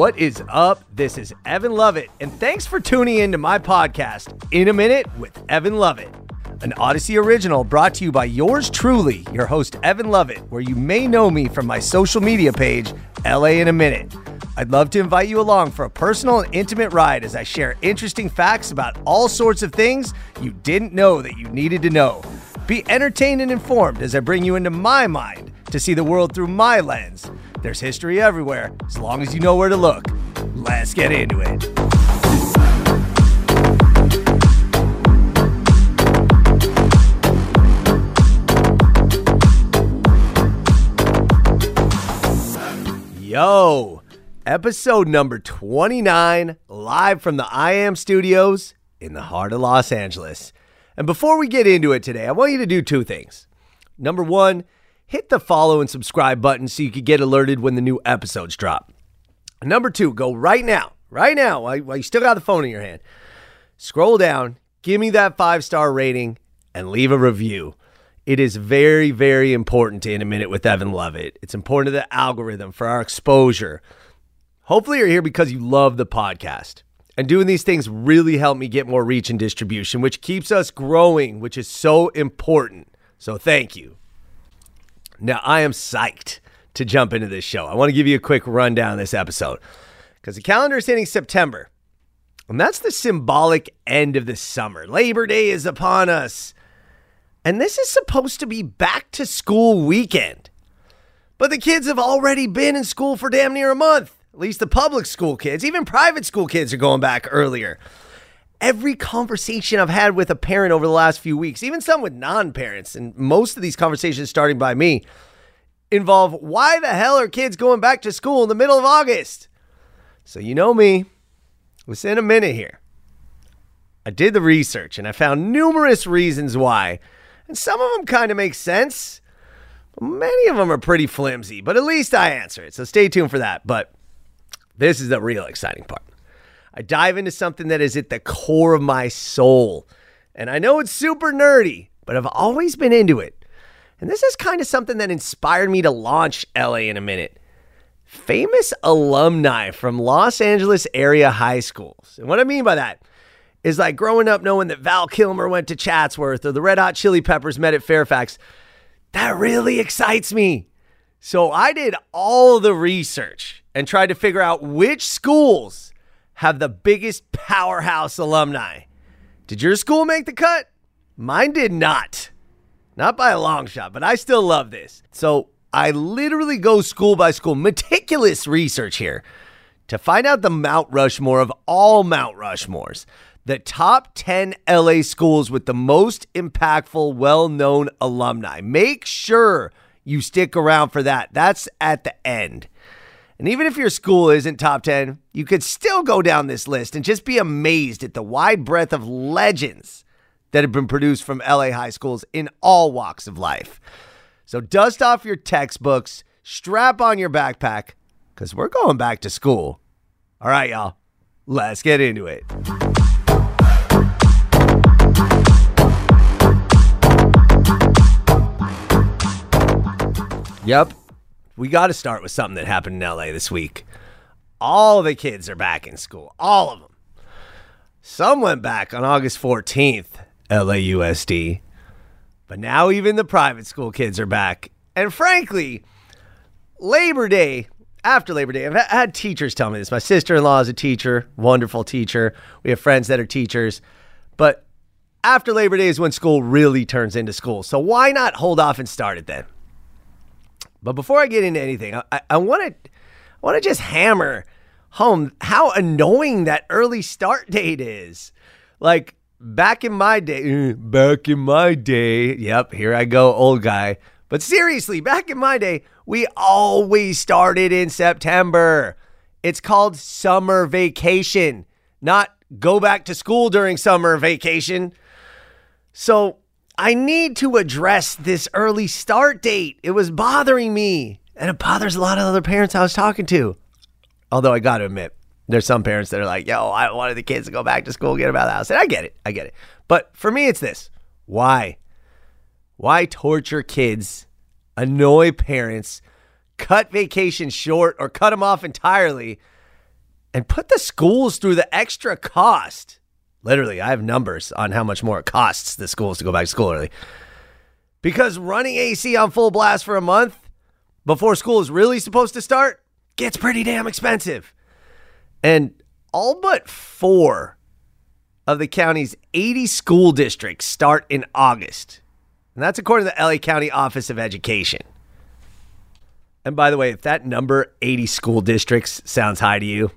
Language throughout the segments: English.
What is up? This is Evan Lovett, and thanks for tuning in to my podcast, In a Minute with Evan Lovett, an Odyssey original brought to you by yours truly, your host, Evan Lovett, where you may know me from my social media page, LA in a Minute. I'd love to invite you along for a personal and intimate ride as I share interesting facts about all sorts of things you didn't know that you needed to know. Be entertained and informed as I bring you into my mind to see the world through my lens. There's history everywhere, as long as you know where to look. Let's get into it. Yo, episode number 29, live from the I Am Studios in the heart of Los Angeles. And before we get into it today, I want you to do two things. Number one, hit the follow and subscribe button so you can get alerted when the new episodes drop. Number two, go right now, right now, while you still got the phone in your hand. Scroll down, give me that five star rating, and leave a review. It is very, very important to In a Minute with Evan Lovett. It's important to the algorithm for our exposure. Hopefully, you're here because you love the podcast. And doing these things really help me get more reach and distribution, which keeps us growing, which is so important. So, thank you. Now, I am psyched to jump into this show. I want to give you a quick rundown of this episode because the calendar is hitting September. And that's the symbolic end of the summer. Labor Day is upon us. And this is supposed to be back to school weekend. But the kids have already been in school for damn near a month. At least the public school kids. Even private school kids are going back earlier. Every conversation I've had with a parent over the last few weeks, even some with non parents, and most of these conversations starting by me, involve why the hell are kids going back to school in the middle of August? So, you know me. within a minute here. I did the research and I found numerous reasons why. And some of them kind of make sense. Many of them are pretty flimsy, but at least I answer it. So stay tuned for that. But this is the real exciting part. I dive into something that is at the core of my soul. And I know it's super nerdy, but I've always been into it. And this is kind of something that inspired me to launch LA in a minute. Famous alumni from Los Angeles area high schools. And what I mean by that is like growing up knowing that Val Kilmer went to Chatsworth or the Red Hot Chili Peppers met at Fairfax. That really excites me. So I did all the research and tried to figure out which schools have the biggest powerhouse alumni. Did your school make the cut? Mine did not. Not by a long shot, but I still love this. So I literally go school by school, meticulous research here to find out the Mount Rushmore of all Mount Rushmores. The top 10 LA schools with the most impactful, well known alumni. Make sure you stick around for that. That's at the end. And even if your school isn't top 10, you could still go down this list and just be amazed at the wide breadth of legends that have been produced from LA high schools in all walks of life. So dust off your textbooks, strap on your backpack, because we're going back to school. All right, y'all, let's get into it. Yep. We got to start with something that happened in LA this week. All the kids are back in school. All of them. Some went back on August 14th, LAUSD. But now even the private school kids are back. And frankly, Labor Day, after Labor Day, I've had teachers tell me this. My sister in law is a teacher, wonderful teacher. We have friends that are teachers. But after Labor Day is when school really turns into school. So why not hold off and start it then? But before I get into anything, I want to I want to just hammer home how annoying that early start date is. Like back in my day, back in my day. Yep, here I go, old guy. But seriously, back in my day, we always started in September. It's called summer vacation, not go back to school during summer vacation. So I need to address this early start date. It was bothering me. And it bothers a lot of other parents I was talking to. Although I got to admit, there's some parents that are like, yo, I wanted the kids to go back to school, get them out of the house. And I get it. I get it. But for me, it's this why? Why torture kids, annoy parents, cut vacations short, or cut them off entirely and put the schools through the extra cost. Literally, I have numbers on how much more it costs the schools to go back to school early. Because running AC on full blast for a month before school is really supposed to start gets pretty damn expensive. And all but four of the county's 80 school districts start in August. And that's according to the LA County Office of Education. And by the way, if that number 80 school districts sounds high to you,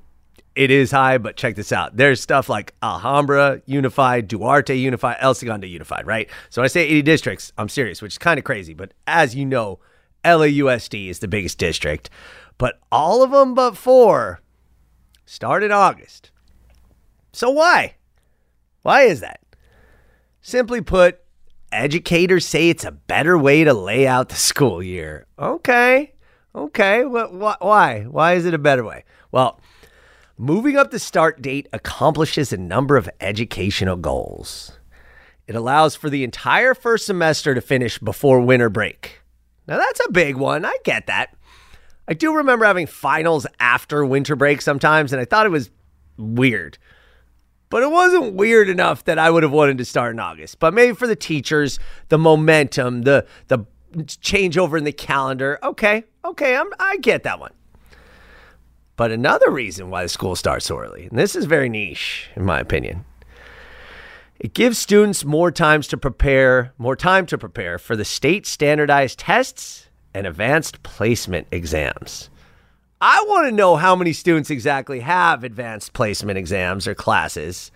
it is high, but check this out. There's stuff like Alhambra Unified, Duarte Unified, El Segundo Unified, right? So when I say 80 districts, I'm serious, which is kind of crazy. But as you know, LAUSD is the biggest district. But all of them but four start in August. So why? Why is that? Simply put, educators say it's a better way to lay out the school year. Okay. Okay. What, why? Why is it a better way? Well, moving up the start date accomplishes a number of educational goals. It allows for the entire first semester to finish before winter break. Now, that's a big one. I get that. I do remember having finals after winter break sometimes, and I thought it was weird. But it wasn't weird enough that I would have wanted to start in August. But maybe for the teachers, the momentum, the the changeover in the calendar. Okay, okay, I'm, I get that one. But another reason why the school starts early, and this is very niche in my opinion, it gives students more times to prepare, more time to prepare for the state standardized tests and advanced placement exams. I want to know how many students exactly have advanced placement exams or classes.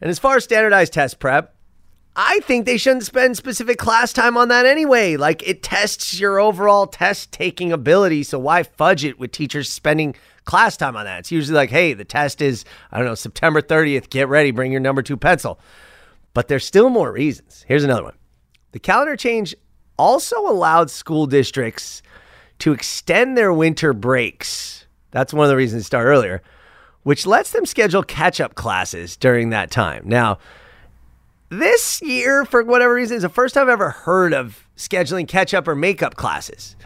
And as far as standardized test prep, I think they shouldn't spend specific class time on that anyway. Like it tests your overall test taking ability. So why fudge it with teachers spending class time on that? It's usually like, hey, the test is, I don't know, September 30th. Get ready, bring your number two pencil. But there's still more reasons. Here's another one the calendar change also allowed school districts to extend their winter breaks. That's one of the reasons to start earlier, which lets them schedule catch up classes during that time. Now, this year, for whatever reason, is the first time I've ever heard of scheduling catch up or makeup classes.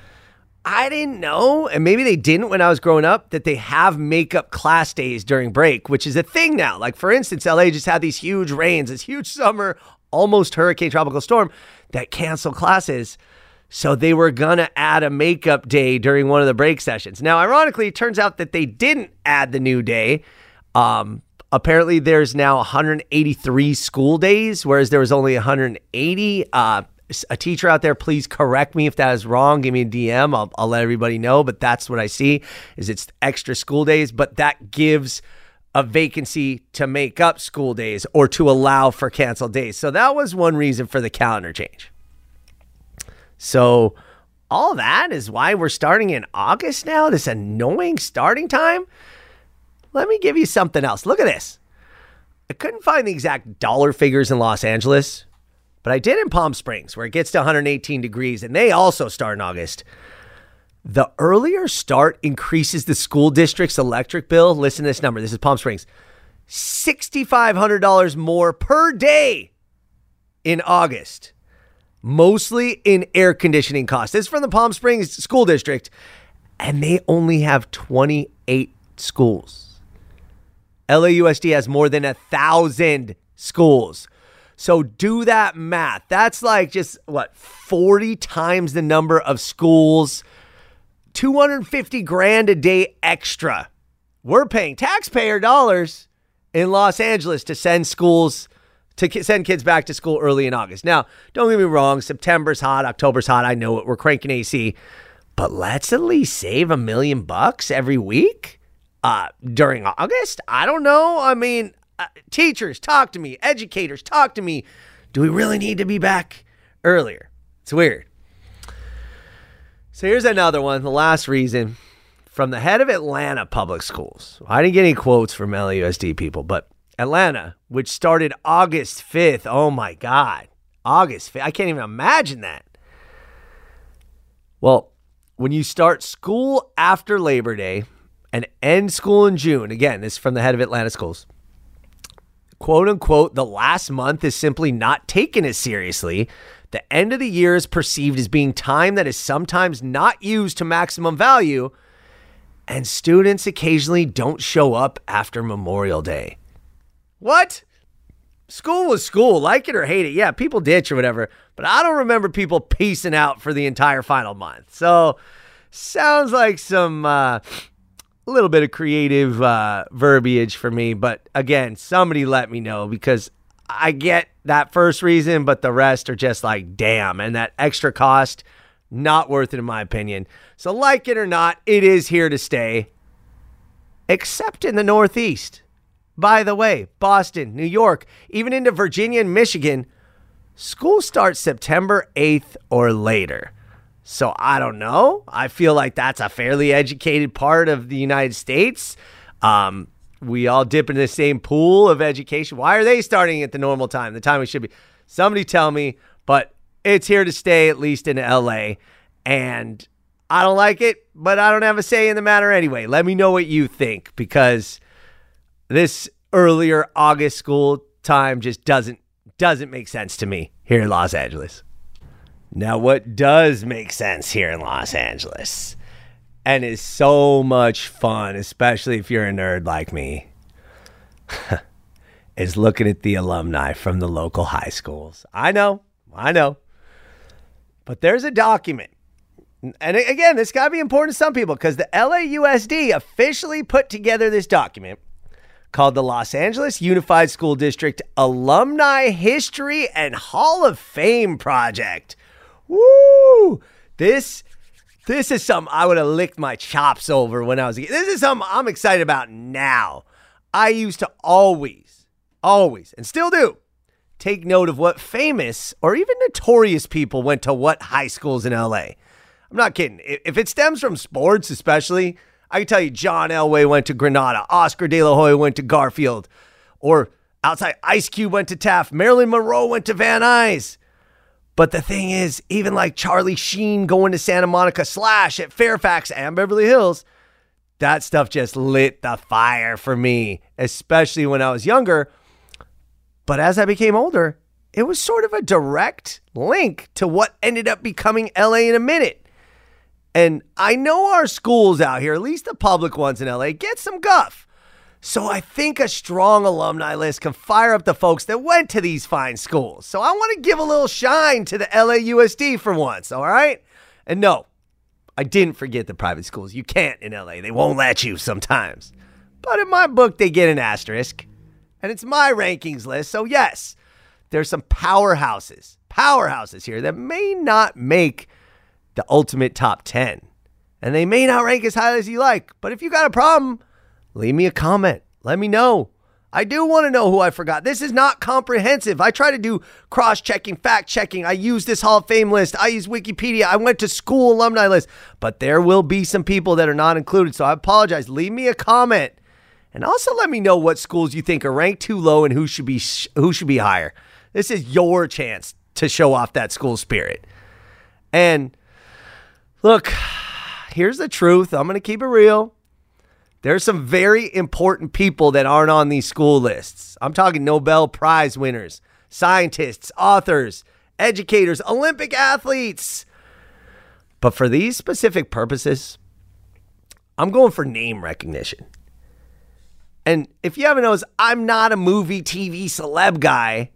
I didn't know, and maybe they didn't when I was growing up, that they have makeup class days during break, which is a thing now. Like, for instance, LA just had these huge rains, this huge summer, almost hurricane tropical storm that canceled classes. So they were going to add a makeup day during one of the break sessions. Now, ironically, it turns out that they didn't add the new day. Um, apparently, there's now 183 school days, whereas there was only 180. Uh, a teacher out there, please correct me if that is wrong. Give me a DM. I'll, I'll let everybody know. But that's what I see is it's extra school days, but that gives a vacancy to make up school days or to allow for canceled days. So that was one reason for the calendar change. So all that is why we're starting in August now, this annoying starting time. Let me give you something else. Look at this. I couldn't find the exact dollar figures in Los Angeles, but I did in Palm Springs, where it gets to 118 degrees, and they also start in August. The earlier start increases the school district's electric bill. Listen to this number. This is Palm Springs. $6,500 more per day in August, mostly in air conditioning costs. This is from the Palm Springs School District, and they only have 28 schools. LAUSD has more than a thousand schools. So do that math. That's like just what 40 times the number of schools, 250 grand a day extra. We're paying taxpayer dollars in Los Angeles to send schools to send kids back to school early in August. Now, don't get me wrong, September's hot, October's hot. I know it. We're cranking AC, but let's at least save a million bucks every week uh, during August. I don't know. I mean, uh, teachers, talk to me. Educators, talk to me. Do we really need to be back earlier? It's weird. So here's another one. The last reason from the head of Atlanta Public Schools. I didn't get any quotes from LAUSD people, but Atlanta, which started August 5th. Oh my God. August 5th. I can't even imagine that. Well, when you start school after Labor Day and end school in June, again, this is from the head of Atlanta schools, quote unquote, the last month is simply not taken as seriously. The end of the year is perceived as being time that is sometimes not used to maximum value and students occasionally don't show up after Memorial Day. What? School was school, like it or hate it. Yeah, people ditch or whatever, but I don't remember people piecing out for the entire final month. So, sounds like some uh, a little bit of creative uh, verbiage for me. But again, somebody let me know because I get that first reason, but the rest are just like, damn. And that extra cost, not worth it in my opinion. So, like it or not, it is here to stay, except in the Northeast. By the way, Boston, New York, even into Virginia and Michigan, school starts September 8th or later. So I don't know. I feel like that's a fairly educated part of the United States. Um, we all dip into the same pool of education. Why are they starting at the normal time, the time we should be? Somebody tell me, but it's here to stay, at least in LA. And I don't like it, but I don't have a say in the matter anyway. Let me know what you think because this earlier August school time just doesn't doesn't make sense to me here in Los Angeles. Now, what does make sense here in Los Angeles and is so much fun, especially if you're a nerd like me, is looking at the alumni from the local high schools. I know, I know. But there's a document. And again, this got to be important to some people because the LAUSD officially put together this document called the Los Angeles Unified School District Alumni History and Hall of Fame Project. Woo! This this is something I would have licked my chops over when I was a kid. This is something I'm excited about now. I used to always, always, and still do, take note of what famous or even notorious people went to what high schools in LA. I'm not kidding. If it stems from sports, especially, I can tell you John Elway went to Granada, Oscar De La Hoya went to Garfield, or outside Ice Cube went to Taft, Marilyn Monroe went to Van Nuys. But the thing is, even like Charlie Sheen going to Santa Monica slash at Fairfax and Beverly Hills, that stuff just lit the fire for me, especially when I was younger. But as I became older, it was sort of a direct link to what ended up becoming LA in a minute. And I know our schools out here, at least the public ones in LA, get some guff. So I think a strong alumni list can fire up the folks that went to these fine schools. So I want to give a little shine to the LAUSD for once, all right? And no, I didn't forget the private schools. You can't in LA. They won't let you sometimes. But in my book, they get an asterisk. And it's my rankings list. So yes, there's some powerhouses, powerhouses here that may not make the ultimate top 10. And they may not rank as high as you like. But if you got a problem, leave me a comment. Let me know. I do want to know who I forgot. This is not comprehensive. I try to do cross checking, fact checking. I use this Hall of Fame list. I use Wikipedia. I went to school alumni list, but there will be some people that are not included. So I apologize. Leave me a comment. And also let me know what schools you think are ranked too low and who should be who should be higher. This is your chance to show off that school spirit. And look, here's the truth. I'm going to keep it real. There's some very important people that aren't on these school lists. I'm talking Nobel Prize winners, scientists, authors, educators, Olympic athletes. But for these specific purposes, I'm going for name recognition. And if you haven't noticed, I'm not a movie, TV, celeb guy.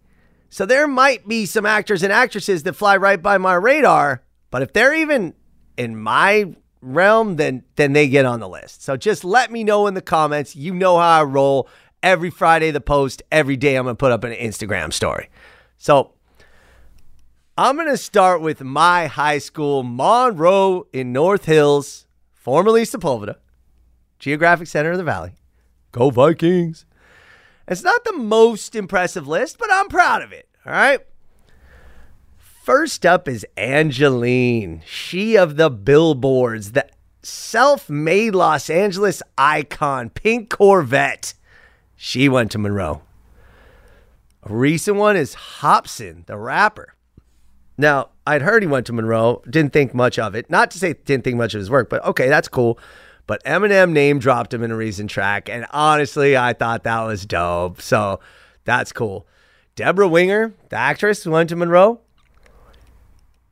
So there might be some actors and actresses that fly right by my radar. But if they're even in my realm, then then they get on the list. So just let me know in the comments. You know how I roll. Every Friday the post, every day I'm gonna put up an Instagram story. So I'm gonna start with my high school, Monroe in North Hills, formerly Sepulveda, geographic center of the valley. Go Vikings. It's not the most impressive list, but I'm proud of it. All right. First up is Angeline, she of the billboards, the self made Los Angeles icon, pink Corvette. She went to Monroe. A recent one is Hopsin, the rapper. Now, I'd heard he went to Monroe, didn't think much of it. Not to say didn't think much of his work, but okay, that's cool. But Eminem name dropped him in a recent track, and honestly, I thought that was dope. So that's cool. Debra Winger, the actress, went to Monroe.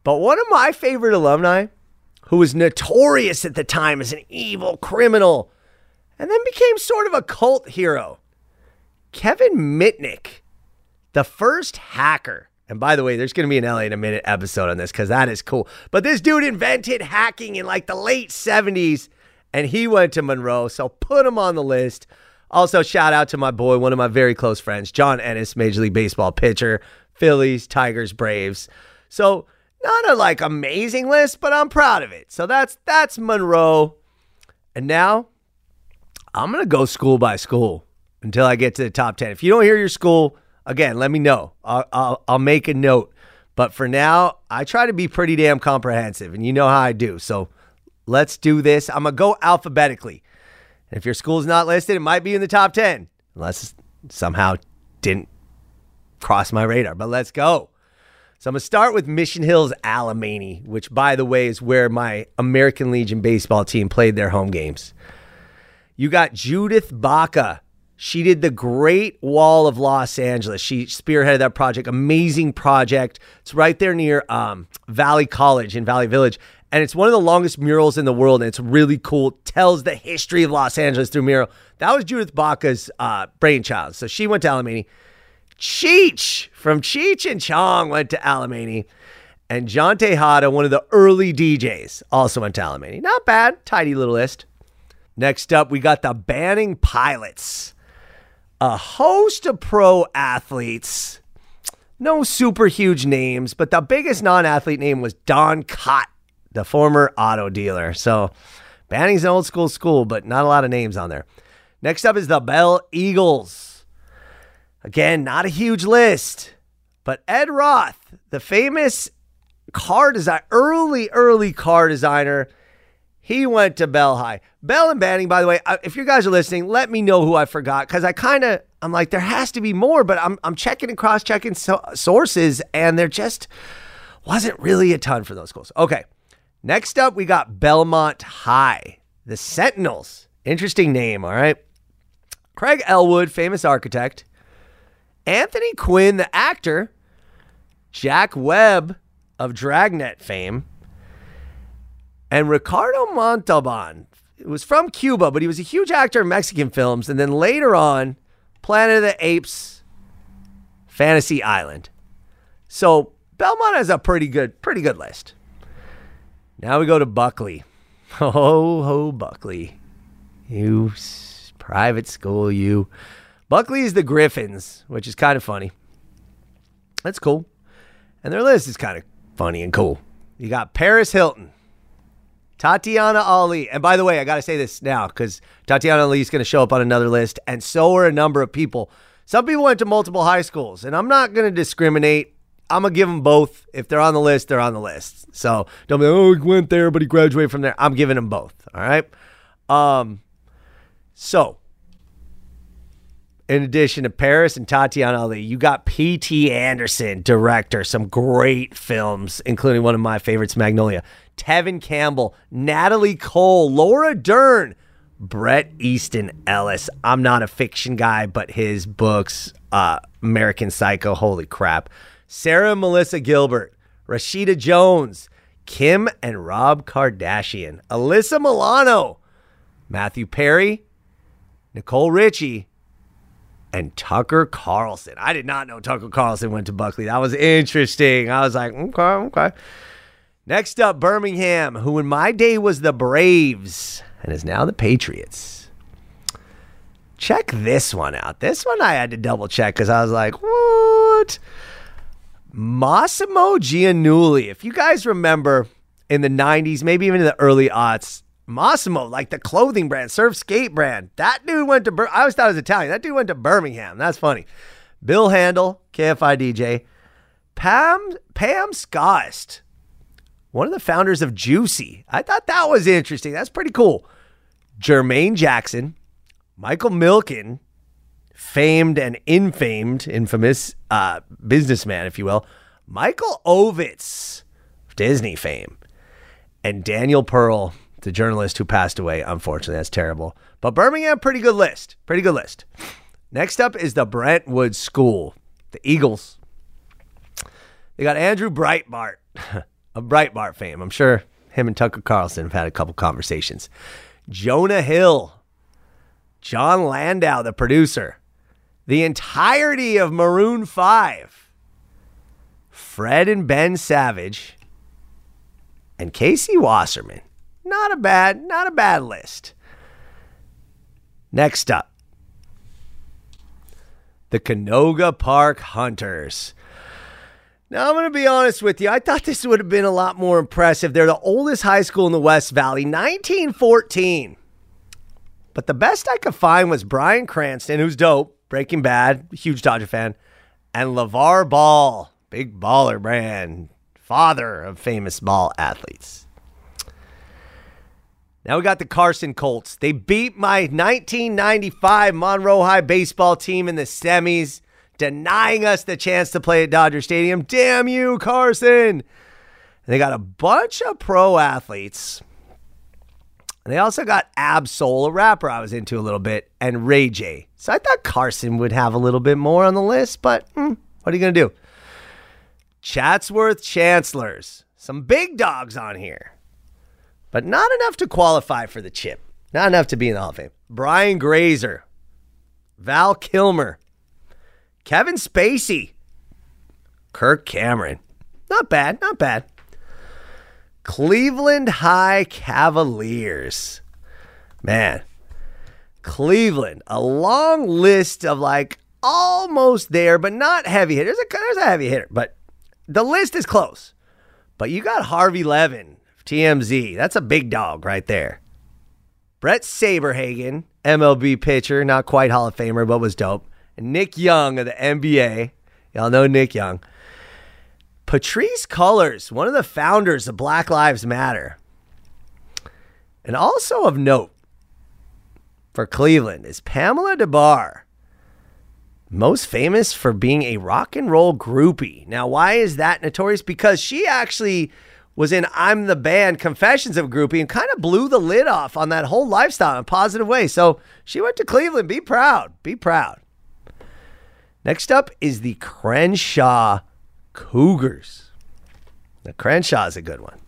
But one of my favorite alumni, who was notorious at the time as an evil criminal and then became sort of a cult hero. Kevin Mitnick, the first hacker. And by the way, there's going to be an LA in a minute episode on this because that is cool. But this dude invented hacking in like the late 70s and he went to Monroe. So put him on the list. Also, shout out to my boy, one of my very close friends, John Ennis, Major League Baseball pitcher, Phillies, Tigers, Braves. So not a like amazing list, but I'm proud of it. So that's that's Monroe. And now I'm gonna go school by school until I get to the top ten. If you don't hear your school, again, let me know. I'll, I'll, I'll make a note. But for now, I try to be pretty damn comprehensive, and you know how I do. So let's do this. I'm gonna go alphabetically. If your school's not listed, it might be in the top ten, unless somehow didn't cross my radar. But let's go. So I'm going to start with Mission Hills Alemany, which, by the way, is where my American Legion baseball team played their home games. You got Judith Baca. She did the Great Wall of Los Angeles. She spearheaded that project. Amazing project. It's right there near um, Valley College in Valley Village. And it's one of the longest murals in the world. And it's really cool. Tells the history of Los Angeles through mural. That was Judith Baca's uh, brainchild. So she went to Alemany. Cheech from Cheech and Chong went to Alemany. And John Tejada, one of the early DJs, also went to Alemany. Not bad. Tidy little list. Next up, we got the Banning Pilots. A host of pro athletes. No super huge names, but the biggest non athlete name was Don Kott, the former auto dealer. So Banning's an old school school, but not a lot of names on there. Next up is the Bell Eagles. Again, not a huge list, but Ed Roth, the famous car design, early, early car designer, he went to Bell High. Bell and Banning, by the way, uh, if you guys are listening, let me know who I forgot because I kind of, I'm like, there has to be more, but I'm, I'm checking and cross checking so- sources, and there just wasn't really a ton for those schools. Okay. Next up, we got Belmont High, the Sentinels. Interesting name, all right? Craig Ellwood, famous architect. Anthony Quinn, the actor, Jack Webb of Dragnet fame, and Ricardo Montalban. It was from Cuba, but he was a huge actor in Mexican films. And then later on, Planet of the Apes, Fantasy Island. So Belmont has a pretty good, pretty good list. Now we go to Buckley. Oh, Ho ho Buckley. You private school, you. Buckley is the Griffins, which is kind of funny. That's cool. And their list is kind of funny and cool. You got Paris Hilton, Tatiana Ali. And by the way, I got to say this now because Tatiana Ali is going to show up on another list, and so are a number of people. Some people went to multiple high schools, and I'm not going to discriminate. I'm going to give them both. If they're on the list, they're on the list. So don't be, like, oh, he went there, but he graduated from there. I'm giving them both. All right. Um, so in addition to Paris and Tatiana Ali, you got P.T. Anderson, director, some great films, including one of my favorites, Magnolia. Tevin Campbell, Natalie Cole, Laura Dern, Bret Easton Ellis. I'm not a fiction guy, but his books, uh, American Psycho, holy crap. Sarah Melissa Gilbert, Rashida Jones, Kim and Rob Kardashian, Alyssa Milano, Matthew Perry, Nicole Richie, and Tucker Carlson. I did not know Tucker Carlson went to Buckley. That was interesting. I was like, okay, okay. Next up, Birmingham, who in my day was the Braves and is now the Patriots. Check this one out. This one I had to double check because I was like, what? Mossimo Giannulli. If you guys remember in the 90s, maybe even in the early aughts, Mossimo, like the clothing brand, surf skate brand. That dude went to, Bir- I always thought it was Italian. That dude went to Birmingham. That's funny. Bill Handel, KFI DJ. Pam, Pam Scott, one of the founders of Juicy. I thought that was interesting. That's pretty cool. Jermaine Jackson, Michael Milken, famed and infamed, infamous uh, businessman, if you will. Michael Ovitz, Disney fame, and Daniel Pearl, the journalist who passed away. Unfortunately, that's terrible. But Birmingham, pretty good list. Pretty good list. Next up is the Brentwood School, the Eagles. They got Andrew Breitbart of Breitbart fame. I'm sure Him and Tucker Carlson have had a couple conversations. Jonah Hill, Jon Landau, the producer, the entirety of Maroon 5, Fred and Ben Savage, and Casey Wasserman. Not a bad, not a bad list. Next up, the Canoga Park Hunters. Now, I'm going to be honest with you. I thought this would have been a lot more impressive. They're the oldest high school in the West Valley, 1914. But the best I could find was Bryan Cranston, who's dope, Breaking Bad, huge Dodger fan, and LaVar Ball, big baller brand, father of famous ball athletes. Now we got the Carson Colts. They beat my 1995 Monroe High baseball team in the semis, denying us the chance to play at Dodger Stadium. Damn you, Carson. And they got a bunch of pro athletes. And they also got Ab-Soul, a rapper I was into a little bit, and Ray J. So I thought Carson would have a little bit more on the list, but hmm, what are you going to do? Chatsworth Chancellors. Some big dogs on here but not enough to qualify for the chip. Not enough to be in the Hall of Fame. Brian Grazer, Val Kilmer, Kevin Spacey, Kirk Cameron. Not bad, not bad. Cleveland High Cavaliers. Man, Cleveland, a long list of like almost there, but not heavy hitters. There's a, there's a heavy hitter, but the list is close. But you got Harvey Levin, TMZ. That's a big dog right there. Bret Saberhagen, MLB pitcher, not quite Hall of Famer, but was dope. And Nick Young of the NBA. Y'all know Nick Young. Patrisse Cullors, one of the founders of Black Lives Matter. And also of note for Cleveland is Pamela Des Barres, most famous for being a rock and roll groupie. Now, why is that notorious? Because she actually was in I'm the Band Confessions of a Groupie and kind of blew the lid off on that whole lifestyle in a positive way. So she went to Cleveland. Be proud. Be proud. Next up is the Crenshaw Cougars. The Crenshaw is a good one.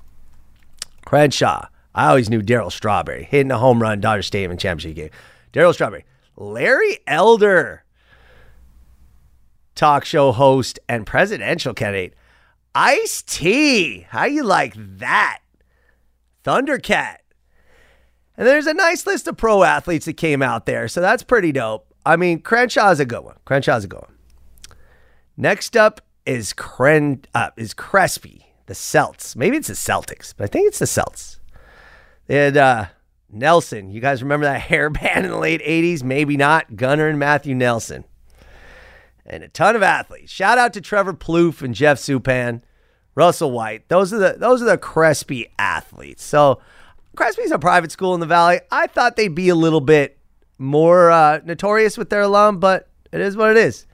Crenshaw. I always knew Darryl Strawberry hitting a home run Dodger Stadium championship game. Darryl Strawberry. Larry Elder, talk show host and presidential candidate. Ice T. How you like that? Thundercat. And there's a nice list of pro athletes that came out there, so that's pretty dope. I mean, Crenshaw's a good one. Crenshaw's a good one. Next up is Cren uh, is Crespi, the Celts. Maybe it's the Celtics, but I think it's the Celts. They had uh, Nelson. You guys remember that hair band in the late 80s? Maybe not. Gunnar and Matthew Nelson and a ton of athletes. Shout out to Trevor Plouffe and Jeff Suppan, Russell White. Those are the those are the Crespi athletes. So Crespi's a private school in the Valley. I thought they'd be a little bit more uh, notorious with their alum, but it is what it is.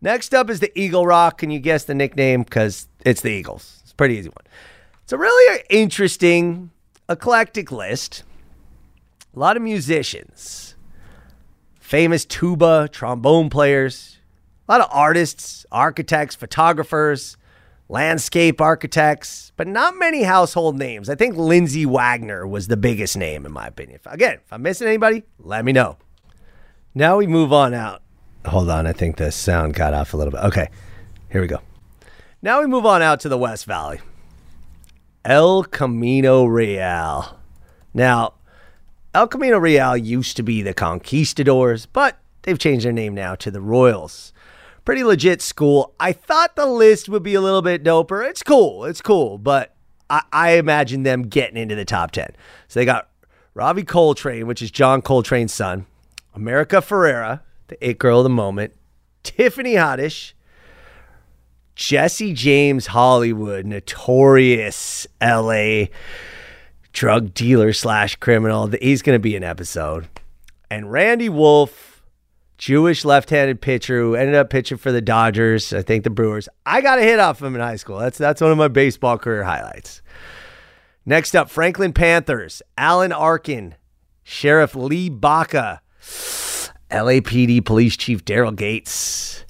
Next up is the Eagle Rock. Can you guess the nickname? Because it's the Eagles. It's a pretty easy one. It's a really interesting, eclectic list. A lot of musicians, famous tuba, trombone players, a lot of artists, architects, photographers, landscape architects, but not many household names. I think Lindsay Wagner was the biggest name, in my opinion. Again, if I'm missing anybody, let me know. Now we move on out. Hold on, I think the sound got off a little bit. Okay, here we go. Now we move on out to the West Valley. El Camino Real. Now, El Camino Real used to be the Conquistadors, but they've changed their name now to the Royals pretty legit school. I thought the list would be a little bit doper. It's cool. It's cool. But I, I imagine them getting into the top 10. So they got Ravi Coltrane, which is John Coltrane's son, America Ferrera, the it girl of the moment, Tiffany Haddish, Jesse James Hollywood, notorious LA drug dealer slash criminal. He's going to be an episode. And Randy Wolf, Jewish left-handed pitcher who ended up pitching for the Dodgers, I think the Brewers. I got a hit off him in high school. That's that's one of my baseball career highlights. Next up, Franklin Panthers, Alan Arkin, Sheriff Lee Baca, LAPD Police Chief Daryl Gates,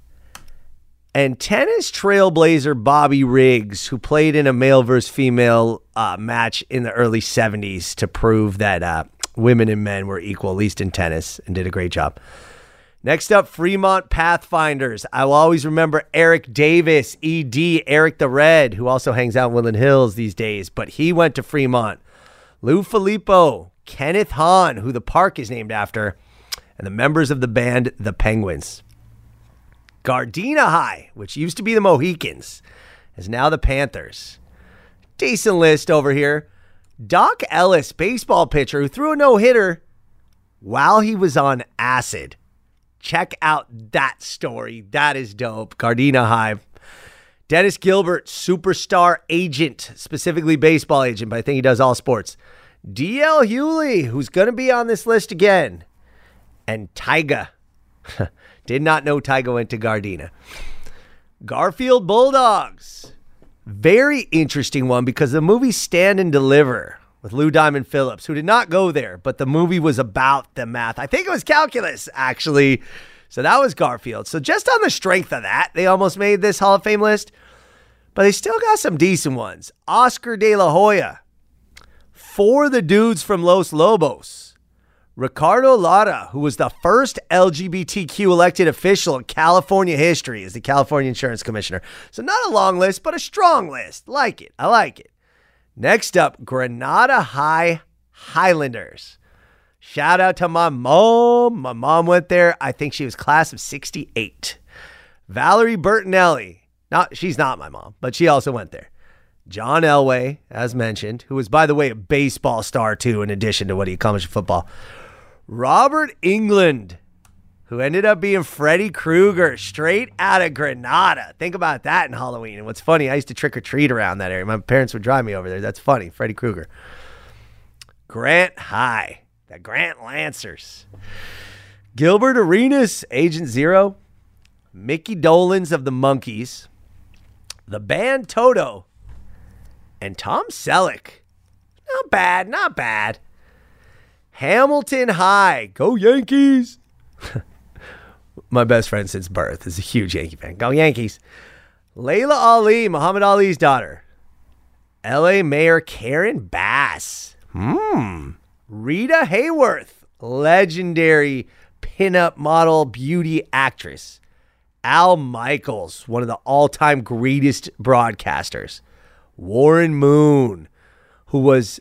And tennis trailblazer Bobby Riggs, who played in a male versus female uh, match in the early 70s to prove that uh, women and men were equal, at least in tennis, and did a great job. Next up, Fremont Pathfinders. I will always remember Eric Davis, ED, Eric the Red, who also hangs out in Woodland Hills these days, but he went to Fremont. Lou Filippo, Kenneth Hahn, who the park is named after, and the members of the band The Penguins. Gardena High, which used to be the Mohicans, is now the Panthers. Decent list over here. Doc Ellis, baseball pitcher who threw a no hitter while he was on acid. Check out that story. That is dope. Gardena High. Dennis Gilbert, superstar agent, specifically baseball agent, but I think he does all sports. DL Hughley, who's going to be on this list again. And Tyga. Did not know Tyga went to Gardena. Garfield Bulldogs. Very interesting one because the movie Stand and Deliver with Lou Diamond Phillips, who did not go there, but the movie was about the math. I think it was calculus, actually. So that was Garfield. So just on the strength of that, they almost made this Hall of Fame list. But they still got some decent ones. Oscar De La Hoya. For the dudes from Los Lobos. Ricardo Lara, who was the first LGBTQ elected official in California history as the California Insurance Commissioner. So, not a long list, but a strong list. Like it. I like it. Next up, Granada High Highlanders. Shout out to my mom. My mom went there. I think she was class of 68. Valerie Bertinelli. Not, she's not my mom, but she also went there. John Elway, as mentioned, who was, by the way, a baseball star too, in addition to what he accomplished in football. Robert Englund, who ended up being Freddy Krueger straight out of Granada. Think about that in Halloween. And what's funny, I used to trick or treat around that area. My parents would drive me over there. That's funny. Freddy Krueger. Grant High, the Grant Lancers. Gilbert Arenas, Agent Zero. Mickey Dolenz of the Monkees. The band Toto. And Tom Selleck. Not bad, not bad. Hamilton High. Go Yankees. My best friend since birth is a huge Yankee fan. Go Yankees. Laila Ali, Muhammad Ali's daughter. LA Mayor Karen Bass. Hmm. Rita Hayworth, legendary pinup model beauty actress. Al Michaels, one of the all time greatest broadcasters. Warren Moon, who was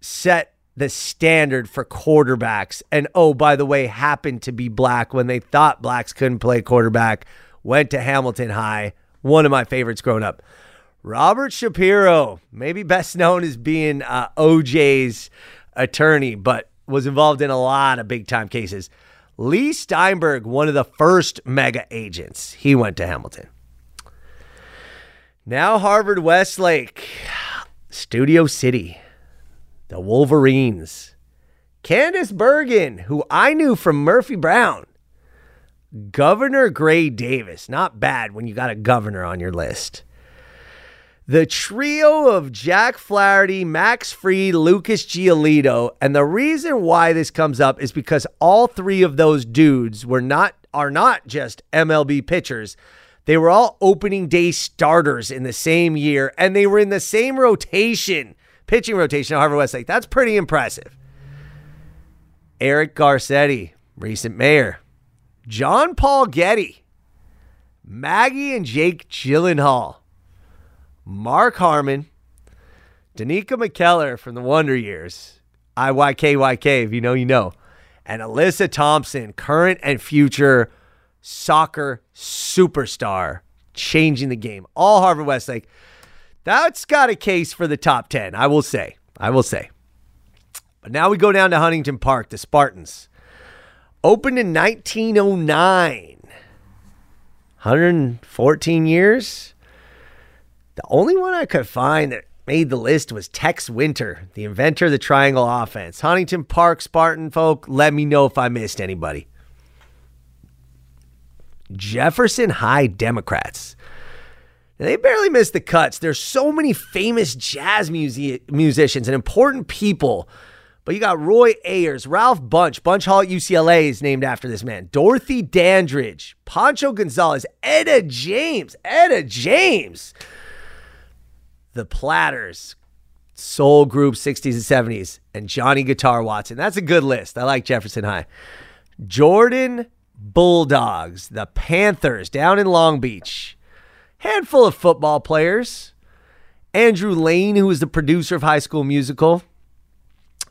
set the standard for quarterbacks. And oh, by the way, happened to be black when they thought blacks couldn't play quarterback. Went to Hamilton High, one of my favorites growing up. Robert Shapiro, maybe best known as being uh, OJ's attorney, but was involved in a lot of big time cases. Leigh Steinberg, one of the first mega agents, he went to Hamilton. Now, Harvard Westlake, Studio City the Wolverines. Candice Bergen, who I knew from Murphy Brown. Governor Gray Davis. Not bad when you got a governor on your list. The trio of Jack Flaherty, Max Fried, Lucas Giolito. And the reason why this comes up is because all three of those dudes were not are not just MLB pitchers. They were all opening day starters in the same year, and they were in the same rotation pitching rotation at Harvard Westlake. That's pretty impressive. Eric Garcetti, recent mayor. John Paul Getty. Maggie and Jake Gyllenhaal. Mark Harmon. Danica McKellar from the Wonder Years. IYKYK, if you know, you know. And Alyssa Thompson, current and future soccer superstar, changing the game. All Harvard Westlake. That's got a case for the top 10, I will say. I will say. But now we go down to Huntington Park, the Spartans. Opened in 1909. 114 years. The only one I could find that made the list was Tex Winter, the inventor of the triangle offense. Huntington Park Spartan folk, let me know if I missed anybody. Jefferson High Democrats. They barely missed the cuts. There's so many famous jazz music- musicians and important people, But you got Roy Ayers, Ralph Bunche. Bunche Hall at UCLA is named after this man. Dorothy Dandridge, Pancho Gonzalez, Etta James, Etta James. The Platters, Soul Group 60s and 70s, and Johnny Guitar Watson. That's a good list. I like Jefferson High. Jordan Bulldogs, the Panthers down in Long Beach. Handful of football players. Andrew Lane, who was the producer of High School Musical.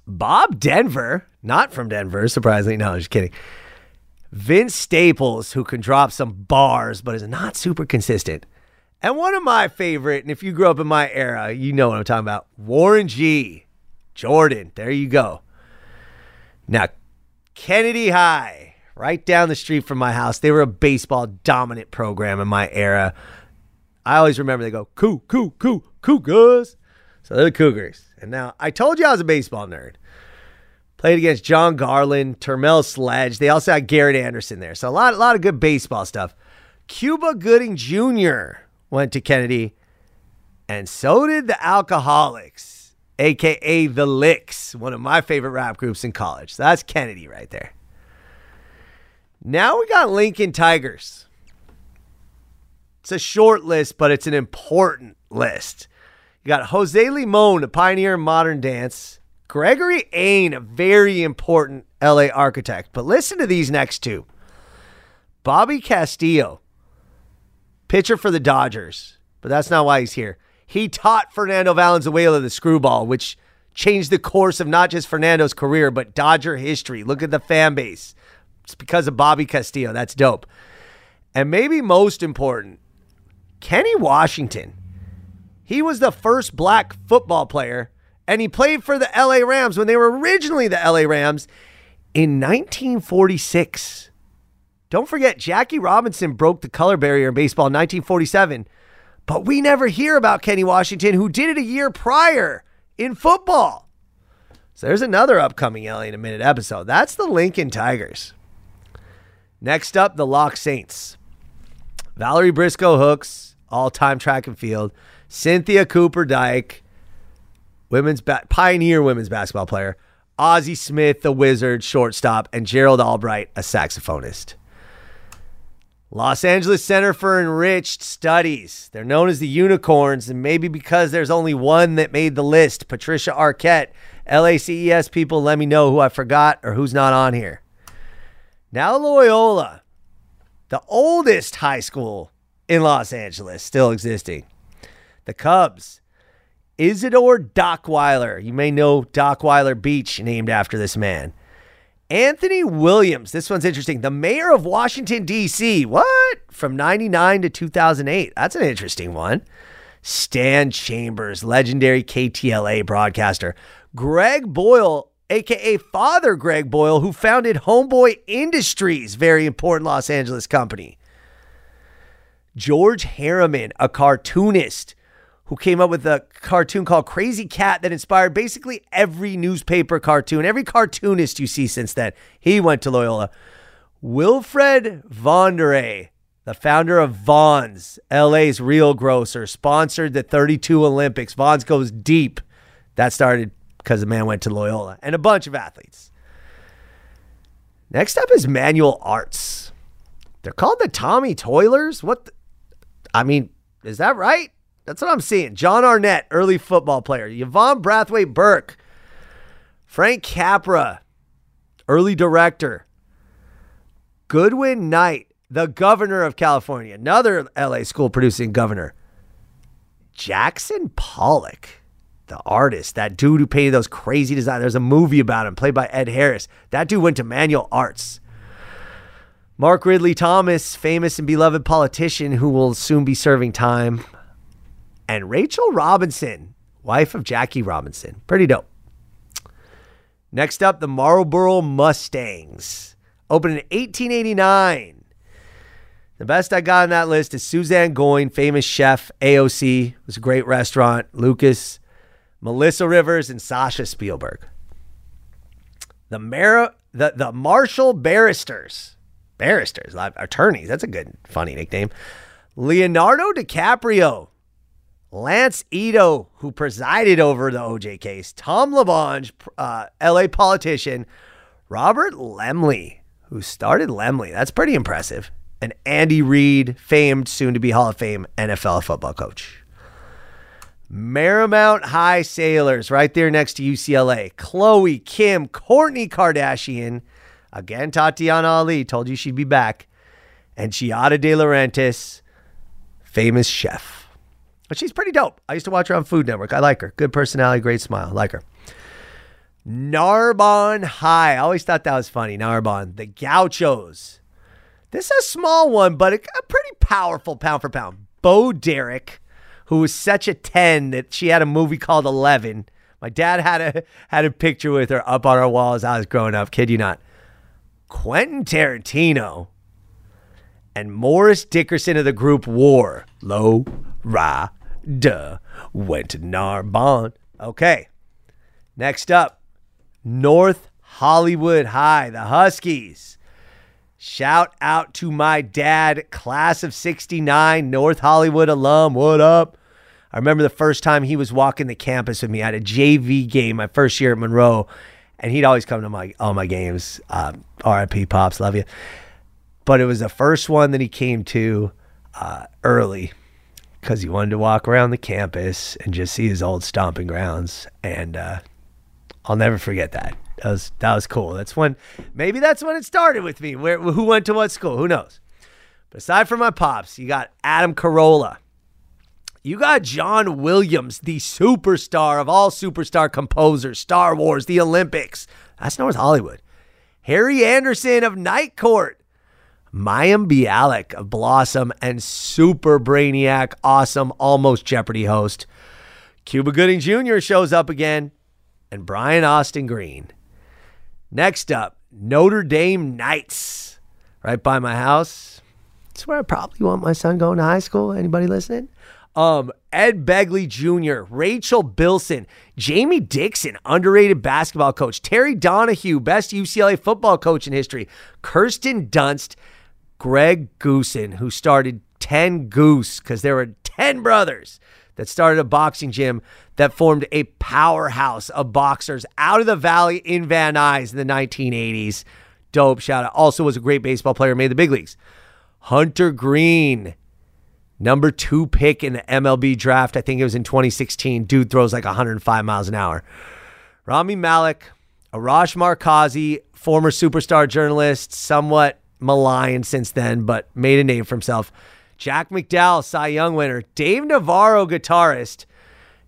Bob Denver, not from Denver, surprisingly. No, I'm just kidding. Vince Staples, who can drop some bars but is not super consistent. And one of my favorite, and if you grew up in my era, you know what I'm talking about Warren G. Jordan. There you go. Now, Kennedy High, right down the street from my house, they were a baseball dominant program in my era. I always remember they go, coo, coo, coo, Cougars. So they're the Cougars. And now I told you I was a baseball nerd. Played against Jon Garland, Terrmel Sledge. They also had Garrett Anderson there. So a lot, a lot of good baseball stuff. Cuba Gooding Jr. went to Kennedy, and so did the Alkaholiks, aka the Liks, one of my favorite rap groups in college. So that's Kennedy right there. Now we got Lincoln Tigers. It's a short list, but it's an important list. You got Jose Limon, a pioneer in modern dance. Gregory Ain, a very important LA architect. But listen to these next two Bobby Castillo, pitcher for the Dodgers, but that's not why he's here. He taught Fernando Valenzuela the screwball, which changed the course of not just Fernando's career, but Dodger history. Look at the fan base. It's because of Bobby Castillo. That's dope. And maybe most important, Kenny Washington. He was the first black football player, and he played for the LA Rams when they were originally the LA Rams in 1946. Don't forget, Jackie Robinson broke the color barrier in baseball in 1947, but we never hear about Kenny Washington, who did it a year prior in football. So there's another upcoming LA in a minute episode. That's the Lincoln Tigers. Next up, the Locke Saints. Valerie Brisco Hooks, all time track and field. Cynthia Cooper Dyke, women's ba- pioneer women's basketball player, Ozzie Smith, the wizard, shortstop, and Gerald Albright, a saxophonist. Los Angeles Center for Enriched Studies. They're known as the Unicorns, and maybe because there's only one that made the list Patricia Arquette. LACES people, let me know who I forgot or who's not on here. Now, Loyola, the oldest high school in Los Angeles, still existing. The Cubs. Isidore Dockweiler. You may know Dockweiler Beach, named after this man. Anthony Williams. This one's interesting. The mayor of Washington, D.C. What? From 99 to 2008. That's an interesting one. Stan Chambers, legendary KTLA broadcaster. Greg Boyle, aka Father Greg Boyle, who founded Homeboy Industries, very important Los Angeles company. George Herriman, a cartoonist who came up with a cartoon called Krazy Kat that inspired basically every newspaper cartoon, every cartoonist you see since then. He went to Loyola. Wilfred Von der Ahe, the founder of Vons, LA's real grocer, sponsored the 32 Olympics. Vons goes deep. That started because the man went to Loyola and a bunch of athletes. Next up is Manual Arts. They're called the Tommy Toilers. What? The, I mean, is that right? That's what I'm seeing. Jon Arnett, early football player. Yvonne Brathwaite Burke. Frank Capra, early director. Goodwin Knight, the governor of California, another LA school producing governor. Jackson Pollock, the artist, that dude who painted those crazy designs. There's a movie about him, played by Ed Harris. That dude went to Manual Arts. Mark Ridley Thomas, famous and beloved politician who will soon be serving time and Rachel Robinson, wife of Jackie Robinson. Pretty dope. Next up, the Marlborough Mustangs. Opened in 1889. The best I got on that list is Suzanne Goin, famous chef, AOC. It was a great restaurant. Lucas, Melissa Rivers, and Sasha Spielberg. The, Mar- the, the Marshall Barristers. Barristers, attorneys. That's a good, funny nickname. Leonardo DiCaprio, Lance Ito, who presided over the OJ case, Tom LaBonge, uh, LA politician, Robert Lemley, who started Lemley. That's pretty impressive. And Andy Reid, famed, soon to be Hall of Fame NFL football coach. Marymount High Sailors, right there next to UCLA. Chloe, Kim, Kourtney Kardashian, again, Tatiana Ali, told you she'd be back. And Giada De Laurentiis, famous chef. But she's pretty dope. I used to watch her on Food Network. I like her. Good personality, great smile. like her. Narbonne High. I always thought that was funny. Narbonne. The Gauchos. This is a small one, but a, a pretty powerful pound for pound. Bo Derek, who was such a 10 that she had a movie called 11. My dad had a had a picture with her up on our wall as I was growing up. Kid you not. Quentin Tarantino and Morris Dickerson of the group War. Low, ra, duh, went to Narbonne. Okay. Next up, North Hollywood High, the Huskies. Shout out to my dad, class of 69, North Hollywood alum. What up? I remember the first time he was walking the campus with me at a JV game my first year at Monroe, and he'd always come to my all my games. Um, RIP Pops, love you. But it was the first one that he came to uh, early because he wanted to walk around the campus and just see his old stomping grounds. And uh, I'll never forget that. That was that was cool. That's when maybe that's when it started with me. Where who went to what school? Who knows? But aside from my pops, you got Adam Carolla. You got John Williams, the superstar of all superstar composers, Star Wars, the Olympics. That's North Hollywood. Harry Anderson of Night Court. Mayim Bialik of Blossom and super brainiac, awesome, almost Jeopardy host. Cuba Gooding Jr. shows up again and Brian Austin Green. Next up, Notre Dame Knights, right by my house. That's where I probably want my son going to high school. Anybody listening? Um, Ed Begley Jr., Rachel Bilson, Jamie Dixon, underrated basketball coach, Terry Donahue, best UCLA football coach in history, Kirsten Dunst, Greg Goossen, who started 10 Goose because there were 10 brothers that started a boxing gym that formed a powerhouse of boxers out of the valley in Van Nuys in the 1980s. Dope shout out. Also was a great baseball player, made the big leagues. Hunter Greene, number two pick in the MLB draft. I think it was in 2016. Dude throws like 105 miles an hour. Rami Malek, Arash Markazi, former superstar journalist, somewhat maligned since then, but made a name for himself. Jack McDowell, Cy Young winner. Dave Navarro, guitarist.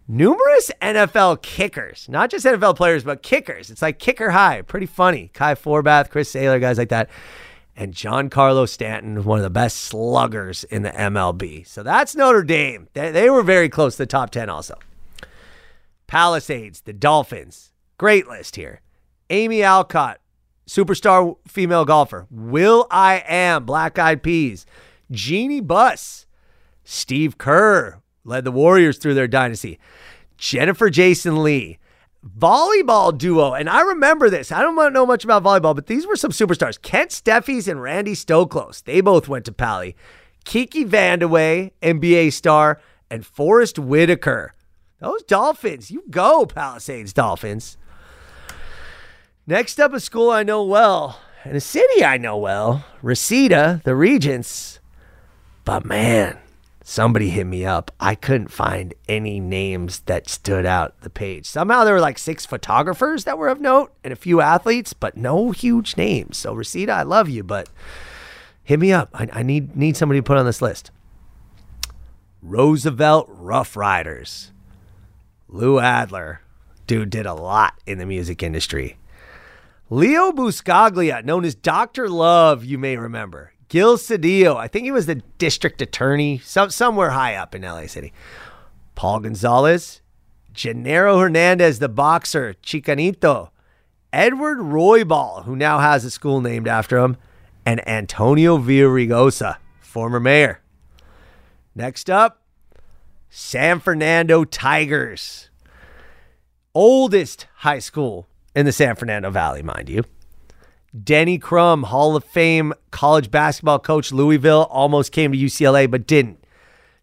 Numerous NFL kickers, not just NFL players, but kickers. It's like kicker high. Pretty funny. Kai Forbath, Chris Sailer, guys like that. And Giancarlo Stanton, one of the best sluggers in the MLB. So that's Notre Dame. They, they were very close to the top 10 also. Palisades, the Dolphins. Great list here. Amy Alcott, superstar female golfer. will.i.am, Black Eyed Peas. Jeanie Buss, Steve Kerr led the Warriors through their dynasty. Jennifer Jason Leigh, volleyball duo. And I remember this. I don't know much about volleyball, but these were some superstars. Kent Steffes and Randy Stoklos. They both went to Pali. Kiki Vandeweghe, NBA star, and Forest Whitaker. Those Dolphins, you go, Palisades Dolphins. Next up, a school I know well and a city I know well, Reseda, the Regents. But man, somebody hit me up. I couldn't find any names that stood out the page. Somehow there were like six photographers that were of note and a few athletes, but no huge names. So Reseda, I love you, but hit me up. I, I need need somebody to put on this list. Roosevelt Rough Riders. Lou Adler. Dude did a lot in the music industry. Leo Buscaglia, known as Dr. Love, you may remember. Gil Cedillo, I think he was the district attorney, some, somewhere high up in LA City. Paul Gonzalez, Genaro Hernandez, the boxer, Chicanito, Edward Roybal, who now has a school named after him, and Antonio Villaraigosa, former mayor. Next up, San Fernando Tigers. Oldest high school in the San Fernando Valley, mind you. Denny Crum, Hall of Fame college basketball coach, Louisville, almost came to UCLA but didn't.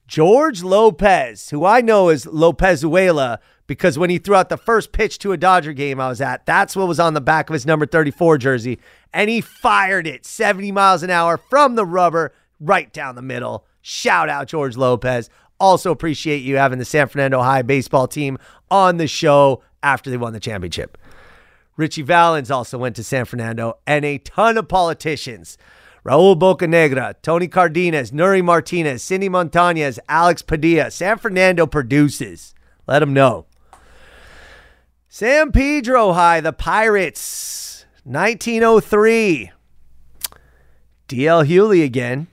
George Lopez, who I know is Lopezuela because when he threw out the first pitch to a Dodger game I was at, that's what was on the back of his number 34 jersey. And he fired it 70 miles an hour from the rubber right down the middle. Shout out, George Lopez. Also appreciate you having the San Fernando High baseball team on the show after they won the championship. Ritchie Valens also went to San Fernando, and a ton of politicians. Raul Bocanegra, Tony Cardenas, Nury Martinez, Cindy Montañez, Alex Padilla. San Fernando produces. Let them know. San Pedro High, the Pirates, 1903. DL Hughley again.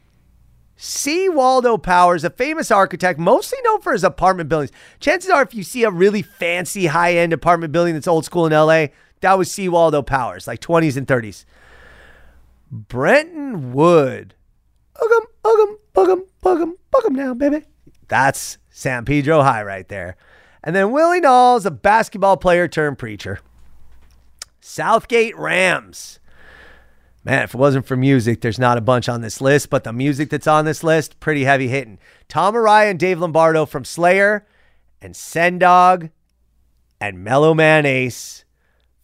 C. Waldo Powers, a famous architect, mostly known for his apartment buildings. Chances are, if you see a really fancy high end apartment building that's old school in LA, that was C. Waldo Powers, like 20s and 30s. Brenton Wood. Ugum, ugum, bugum, bugum, bugum now, baby. That's San Pedro High right there. And then Willie Knowles, a basketball player turned preacher. Southgate Rams. Man, if it wasn't for music, there's not a bunch on this list, but the music that's on this list, pretty heavy hitting. Tom Araya and Dave Lombardo from Slayer and Sen Dog and Mellow Man Ace,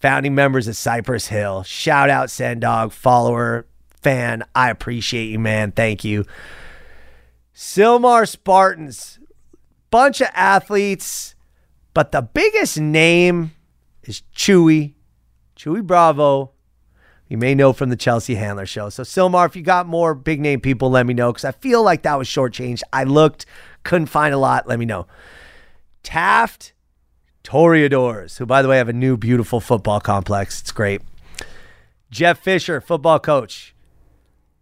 founding members of Cypress Hill. Shout out Sen Dog, follower, fan. I appreciate you, man. Thank you. Sylmar Spartans, bunch of athletes but the biggest name is Chuy, Chuy Bravo. You may know from the Chelsea Handler show. So, Sylmar, if you got more big name people, let me know because I feel like that was shortchanged. I looked, couldn't find a lot. Let me know. Taft Toreadors, who, by the way, have a new beautiful football complex. It's great. Jeff Fisher, football coach.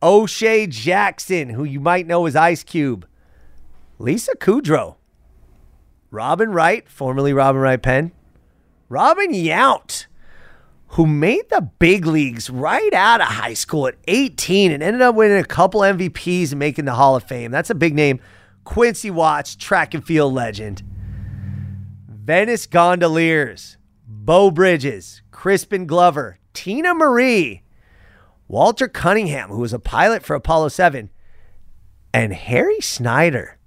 O'Shea Jackson, who you might know as Ice Cube. Lisa Kudrow, Robin Wright, formerly Robin Wright Penn, Robin Yount, who made the big leagues right out of high school at 18 and ended up winning a couple MVPs and making the Hall of Fame. That's a big name. Quincy Watts, track and field legend. Venice Gondoliers, Beau Bridges, Crispin Glover, Teena Marie, Walter Cunningham, who was a pilot for Apollo 7, and Harry Snyder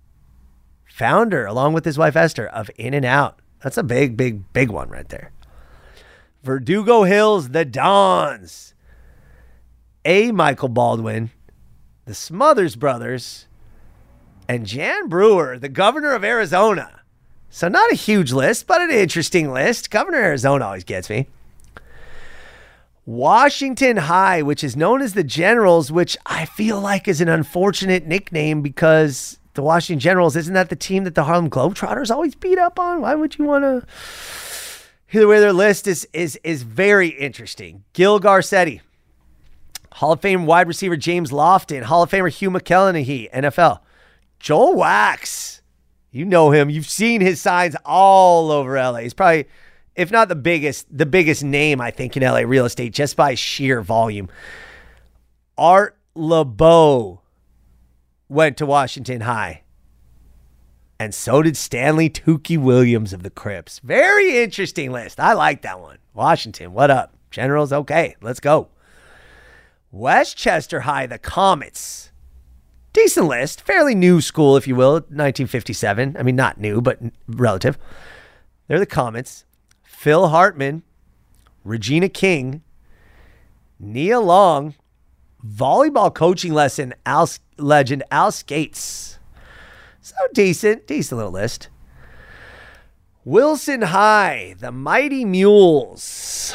founder, along with his wife Esther, of In and Out. That's a big, big, big one right there. Verdugo Hills, the Dons. A. Michael Baldwin, the Smothers Brothers, and Jan Brewer, the governor of Arizona. So, not a huge list, but an interesting list. Governor Arizona always gets me. Washington High, which is known as the Generals, which I feel like is an unfortunate nickname because the Washington Generals, isn't that the team that the Harlem Globetrotters always beat up on? Why would you want to? Either way, their list is is is very interesting. Gil Garcetti, Hall of Fame wide receiver James Lofton, Hall of Famer Hugh McElhenny, NFL. Joel Wachs, you know him. You've seen his signs all over LA. He's probably, if not the biggest, the biggest name I think in LA real estate just by sheer volume. Art Laboe, went to Washington High. And so did Stanley Tookie Williams of the Crips. Very interesting list. I like that one. Washington, what up? Generals, okay, let's go. Westchester High, the Comets. Decent list. Fairly new school, if you will, 1957. I mean, not new, but relative. They're the Comets. Phil Hartman, Regina King, Nia Long, volleyball coaching lesson, Al, legend Al Scates. So decent, decent little list. Wilson High, the Mighty Mules.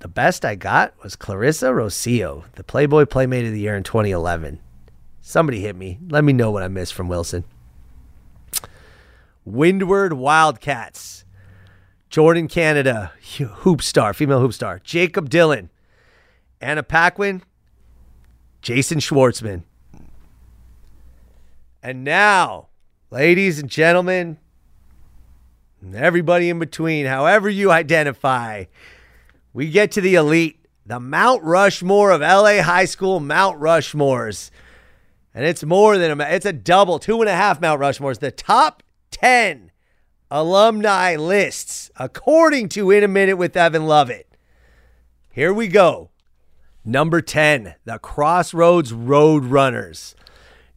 The best I got was Clarissa Rocio, the Playboy Playmate of the Year in 2011. Somebody hit me. Let me know what I missed from Wilson. Windward Wildcats. Jordan Canada, hoop star, female hoop star. Jakob Dylan, Anna Paquin, Jason Schwartzman. And now, ladies and gentlemen, and everybody in between, however you identify, we get to the elite, the Mount Rushmore of LA high school Mount Rushmores. And it's more than a, it's a double, two and a half Mount Rushmores. The top 10 alumni lists, according to In a Minute with Evan Lovett. Here we go. Number 10, the Crossroads Road Runners.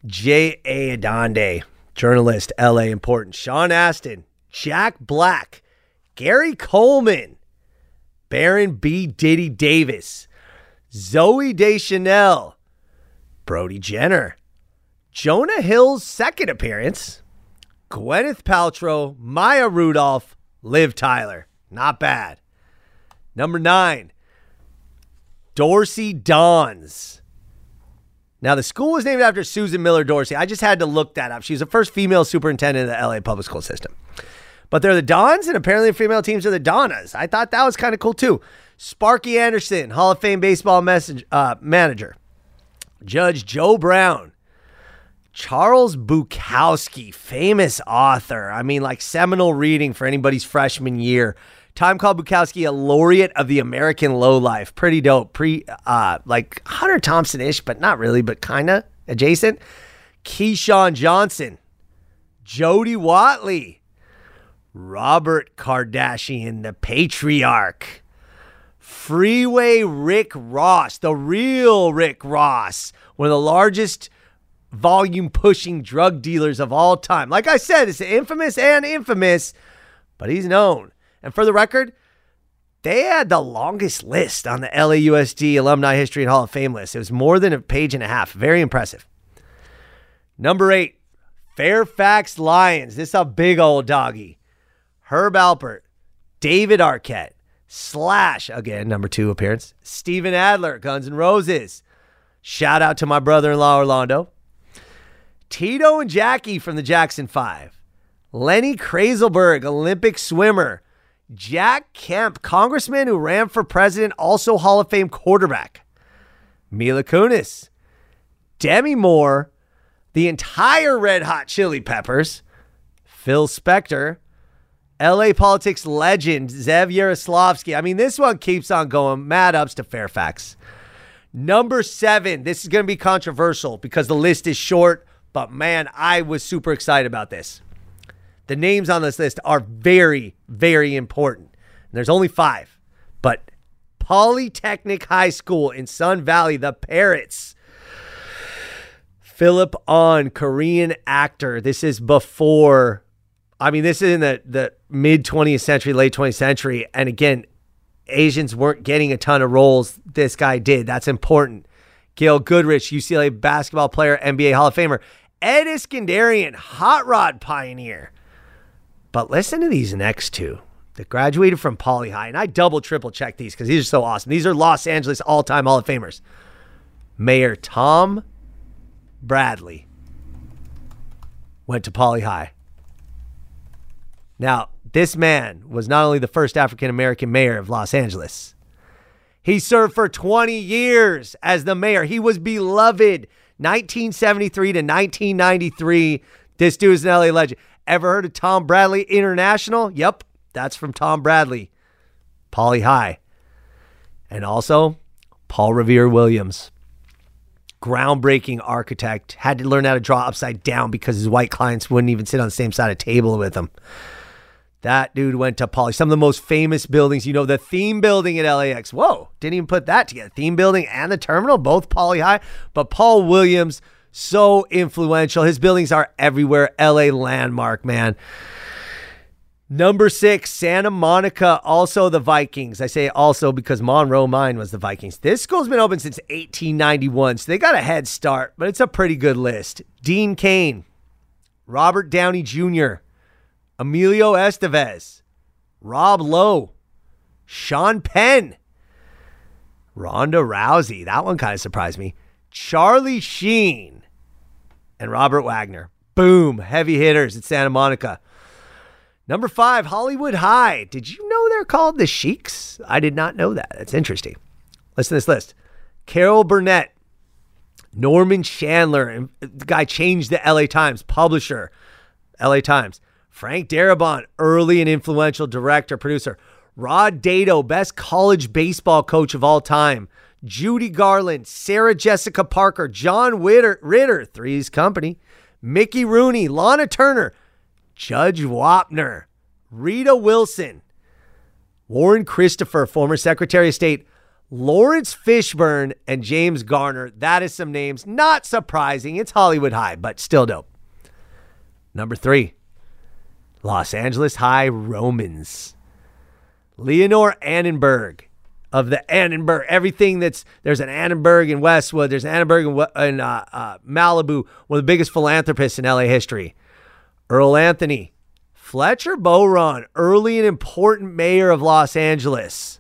J.A. Adande, journalist, LA important. Sean Astin, Jack Black, Gary Coleman, Baron B. Diddy Davis, Zooey Deschanel, Brody Jenner, Jonah Hill's second appearance, Gwyneth Paltrow, Maya Rudolph, Liv Tyler. Not bad. Number nine, Dorsey Dons. Now, the school was named after Susan Miller Dorsey. I just had to look that up. She's the first female superintendent of the LA public school system. But they're the Dons, and apparently the female teams are the Donnas. I thought that was kind of cool too. Sparky Anderson, Hall of Fame baseball message, uh, manager. Judge Joe Brown. Charles Bukowski, famous author. I mean, like seminal reading for anybody's freshman year. Time called Bukowski a laureate of the American low life. Pretty dope. Pre uh like Hunter Thompson ish, but not really, but kinda adjacent. Keyshawn Johnson, Jody Watley, Robert Kardashian, the patriarch. Freeway Rick Ross, the real Rick Ross, one of the largest volume pushing drug dealers of all time. Like I said, it's infamous and infamous, but he's known. And for the record, they had the longest list on the LAUSD Alumni History and Hall of Fame list. It was more than a page and a half. Very impressive. Number eight, Fairfax Lions. This is a big old doggy. Herb Alpert, David Arquette, Slash, again, number two appearance, Steven Adler, Guns N' Roses. Shout out to my brother in law, Orlando. Tito and Jackie from the Jackson Five. Lenny Krayzelburg, Olympic swimmer. Jack Kemp, congressman who ran for president, also Hall of Fame quarterback. Mila Kunis. Demi Moore, the entire Red Hot Chili Peppers. Phil Spector, LA politics legend Zev Yaroslavsky. I mean, this one keeps on going. Mad ups to Fairfax. Number seven. This is going to be controversial because the list is short, but man, I was super excited about this. The names on this list are very, very important. And there's only five, but Polytechnic High School in Sun Valley, the Parrots. Philip Ahn, Korean actor. This is before, I mean, this is in the, the mid 20th century, late 20th century. And again, Asians weren't getting a ton of roles. This guy did. That's important. Gail Goodrich, UCLA basketball player, NBA Hall of Famer. Ed Iskenderian, hot rod pioneer. But listen to these next two that graduated from Poly High. And I double, triple check these because these are so awesome. These are Los Angeles all time Hall of Famers. Mayor Tom Bradley went to Poly High. Now, this man was not only the first African American mayor of Los Angeles, he served for 20 years as the mayor. He was beloved 1973 to 1993. This dude is an LA legend. Ever heard of Tom Bradley International? Yep, that's from Tom Bradley, Poly High. And also Paul Revere Williams, groundbreaking architect, had to learn how to draw upside down because his white clients wouldn't even sit on the same side of table with him. That dude went to Poly. Some of the most famous buildings, you know, the theme building at LAX. Whoa, didn't even put that together. Theme building and the terminal, both Poly High. But Paul Williams, so influential. His buildings are everywhere. LA landmark, man. Number six, Santa Monica, also the Vikings. I say also because Monroe Mine was the Vikings. This school's been open since 1891, so they got a head start, but it's a pretty good list. Dean Cain, Robert Downey Jr., Emilio Estevez, Rob Lowe, Sean Penn, Ronda Rousey. That one kind of surprised me. Charlie Sheen, and Robert Wagner. Boom, heavy hitters at Santa Monica. Number five, Hollywood High. Did you know they're called the Sheiks? I did not know that. That's interesting. Listen to this list Carol Burnett, Norman Chandler, the guy changed the LA Times, publisher, LA Times. Frank Darabont, early and influential director, producer. Rod Dedeaux, best college baseball coach of all time. Judy Garland, Sarah Jessica Parker, John Ritter, Ritter Three's Company, Mickey Rooney, Lana Turner, Judge Wapner, Rita Wilson, Warren Christopher, former Secretary of State, Laurence Fishburne and James Garner. That is some names. Not surprising. It's Hollywood High, but still dope. Number three, Los Angeles High Romans. Leonore Annenberg of the Annenberg, everything that's there's an Annenberg in Westwood, there's an Annenberg in, in uh, uh, Malibu, one of the biggest philanthropists in LA history. Earl Anthony, Fletcher Bowron, early and important mayor of Los Angeles.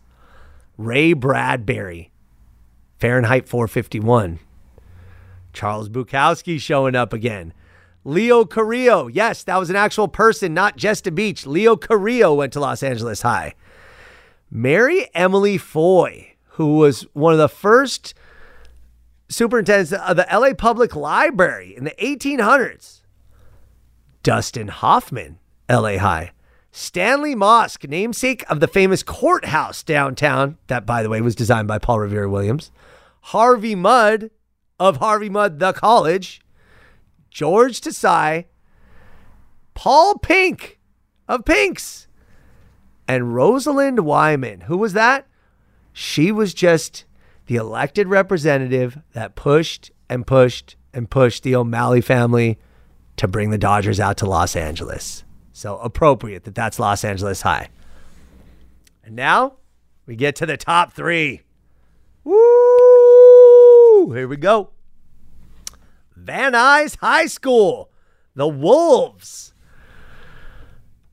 Ray Bradbury, Fahrenheit 451. Charles Bukowski showing up again. Leo Carrillo, yes, that was an actual person, not just a beach. Leo Carrillo went to Los Angeles High. Mary Emily Foy, who was one of the first superintendents of the LA Public Library in the 1800s. Dustin Hoffman, LA High. Stanley Mosk, namesake of the famous courthouse downtown, that, by the way, was designed by Paul Revere Williams. Harvey Mudd of Harvey Mudd, the college. George Desai. Paul Pink of Pinks. And Rosalind Wyman. Who was that? She was just the elected representative that pushed and pushed and pushed the O'Malley family to bring the Dodgers out to Los Angeles. So appropriate that that's Los Angeles High. And now we get to the top three. Woo! Here we go. Van Nuys High School, the Wolves.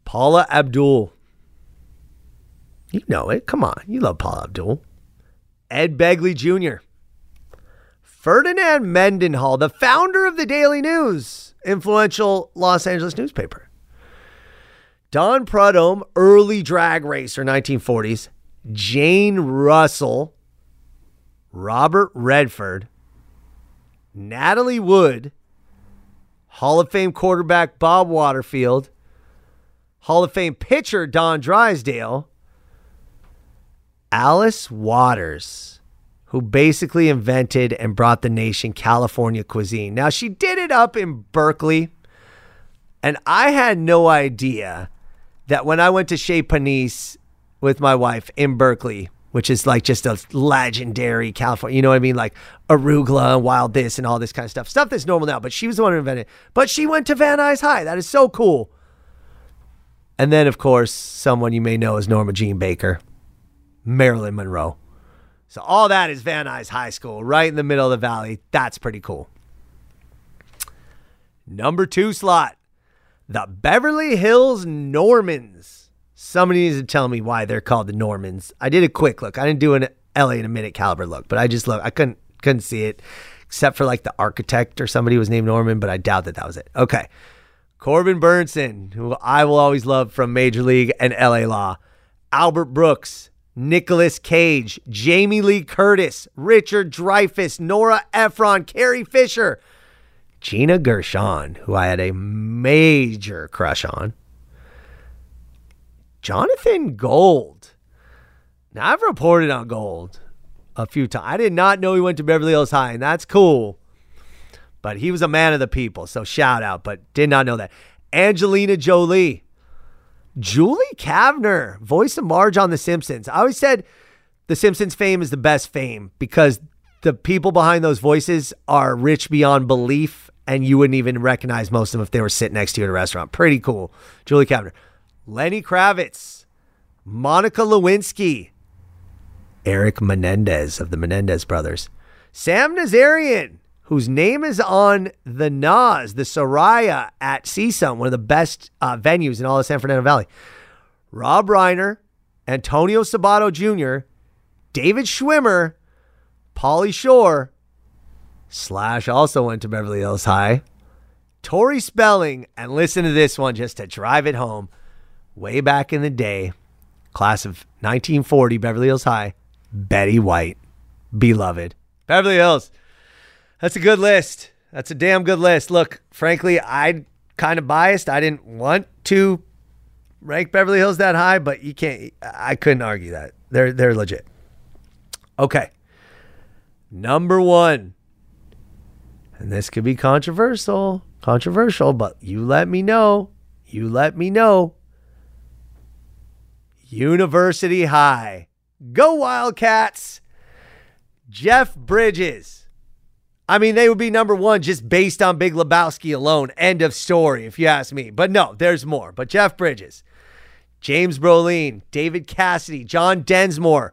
Paula Abdul. You know it. Come on. You love Paula Abdul. Ed Begley Jr. Ferdinand Mendenhall, the founder of the Daily News, influential Los Angeles newspaper. Don Prudhomme, early drag racer, 1940s. Jane Russell, Robert Redford, Natalie Wood, Hall of Fame quarterback Bob Waterfield, Hall of Fame pitcher Don Drysdale, Alice Waters, who basically invented and brought the nation California cuisine. Now, she did it up in Berkeley, and I had no idea that when I went to Chez Panisse with my wife in Berkeley, which is like just a legendary California, you know what I mean? Like arugula wild this and all this kind of stuff. Stuff that's normal now, but she was the one who invented it. But she went to Van Nuys High. That is so cool. And then, of course, someone you may know is Norma Jean Baker, Marilyn Monroe. So all that is Van Nuys High School, right in the middle of the valley. That's pretty cool. Number two slot, the Beverly Hills Normans. Somebody needs to tell me why they're called the Normans. I did a quick look. I didn't do an LA in a minute caliber look, but I just look. I couldn't couldn't see it, except for like the architect or somebody was named Norman, but I doubt that that was it. Okay, Corbin Bernsen, who I will always love from Major League and LA Law, Albert Brooks, Nicolas Cage, Jamie Lee Curtis, Richard Dreyfuss, Nora Ephron, Carrie Fisher, Gina Gershon, who I had a major crush on, Jonathan Gold. Now, I've reported on Gold a few times. I did not know he went to Beverly Hills High, and that's cool. But he was a man of the people, so shout out, but did not know that. Angelina Jolie. Julie Kavner, voice of Marge on The Simpsons. I always said The Simpsons fame is the best fame because the people behind those voices are rich beyond belief, and you wouldn't even recognize most of them if they were sitting next to you at a restaurant. Pretty cool. Julie Kavner. Lenny Kravitz, Monica Lewinsky, Eric Menendez of the Menendez brothers, Sam Nazarian, whose name is on the Nas, the Soraya at CSUN, one of the best uh, venues in all of San Fernando Valley. Rob Reiner, Antonio Sabato Jr., David Schwimmer, Pauly Shore, Slash also went to Beverly Hills High. Tori Spelling, and listen to this one just to drive it home. Way back in the day, class of 1940, Beverly Hills High, Betty White, beloved. Beverly Hills. That's a good list. That's a damn good list. Look, frankly, I kind of biased. I didn't want to rank Beverly Hills that high, but you can't. I couldn't argue that. They're they're legit. Okay. Number one, and this could be controversial, controversial, but you let me know. You let me know. University High. Go Wildcats. Jeff Bridges. I mean, they would be number one just based on Big Lebowski alone. End of story, if you ask me. But no, there's more. But Jeff Bridges, James Brolin, David Cassidy, John Densmore,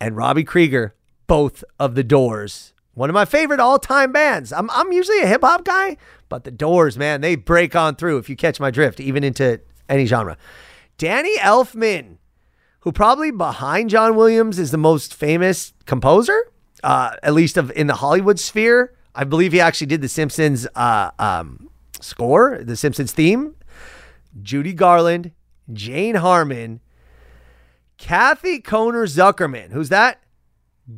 and Robby Krieger, both of the Doors. One of my favorite all time bands. I'm, I'm usually a hip hop guy, but the Doors, man, they break on through if you catch my drift, even into any genre. Danny Elfman, who probably behind John Williams is the most famous composer, uh, at least of in the Hollywood sphere. I believe he actually did the Simpsons uh, um, score, the Simpsons theme. Judy Garland, Jane Harman, Kathy Kohner Zuckerman. Who's that?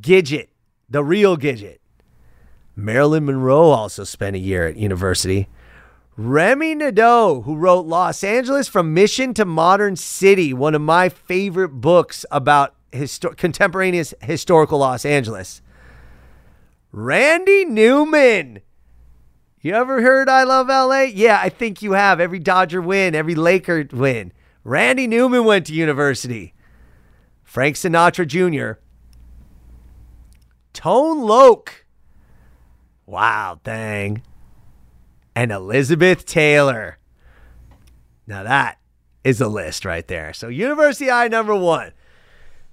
Gidget, the real Gidget. Marilyn Monroe also spent a year at university. Remi Nadeau, who wrote Los Angeles from Mission to Modern City, one of my favorite books about histo- contemporaneous historical Los Angeles. Randy Newman. You ever heard I Love LA? Yeah, I think you have. Every Dodger win, every Laker win. Randy Newman went to university. Frank Sinatra Jr. Tone Loc. Wow, dang. And Elizabeth Taylor. Now that is a list right there. So University I number one.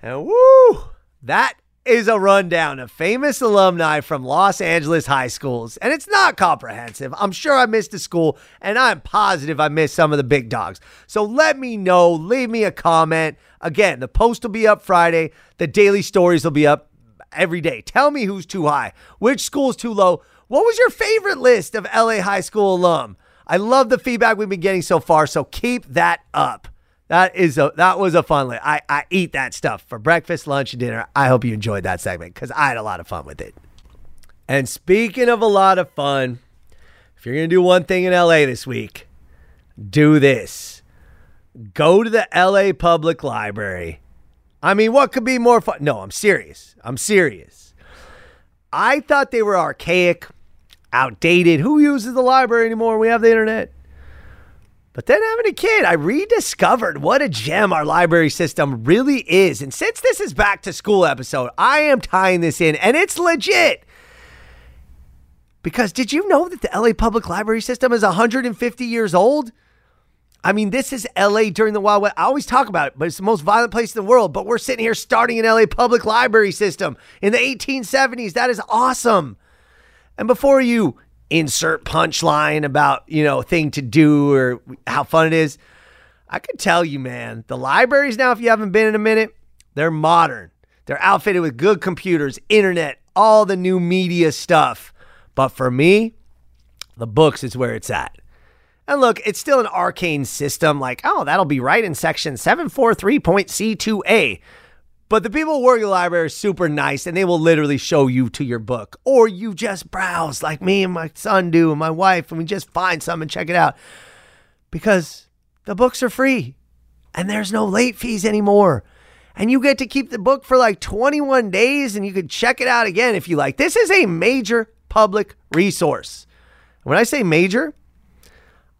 And woo, that is a rundown of famous alumni from Los Angeles high schools. And it's not comprehensive. I'm sure I missed a school, and I'm positive I missed some of the big dogs. So let me know. Leave me a comment. Again, the post will be up Friday. The daily stories will be up every day. Tell me who's too high, which school's too low. What was your favorite list of LA high school alum? I love the feedback we've been getting so far, so keep that up. That is a that was a fun list. I, I eat that stuff for breakfast, lunch, and dinner. I hope you enjoyed that segment because I had a lot of fun with it. And speaking of a lot of fun, if you're gonna do one thing in LA this week, do this. Go to the LA Public Library. I mean, what could be more fun? No, I'm serious. I'm serious. I thought they were archaic, outdated. Who uses the library anymore? We have the internet. But then having a kid, I rediscovered what a gem our library system really is. And since this is back to school episode, I am tying this in and it's legit. Because did you know that the LA Public Library system is 150 years old? I mean, this is LA during the Wild West. I always talk about it, but it's the most violent place in the world. But we're sitting here starting an LA Public Library system in the 1870s. That is awesome. And before you insert punchline about, you know, thing to do or how fun it is. I could tell you, man, the libraries now, if you haven't been in a minute, they're modern. They're outfitted with good computers, internet, all the new media stuff. But for me, the books is where it's at. And look, it's still an arcane system, like, oh, that'll be right in section 743.C2A. But the people who work at the library are super nice and they will literally show you to your book. Or you just browse like me and my son do and my wife, and we just find some and check it out. Because the books are free and there's no late fees anymore. And you get to keep the book for like 21 days and you can check it out again if you like. This is a major public resource. When I say major,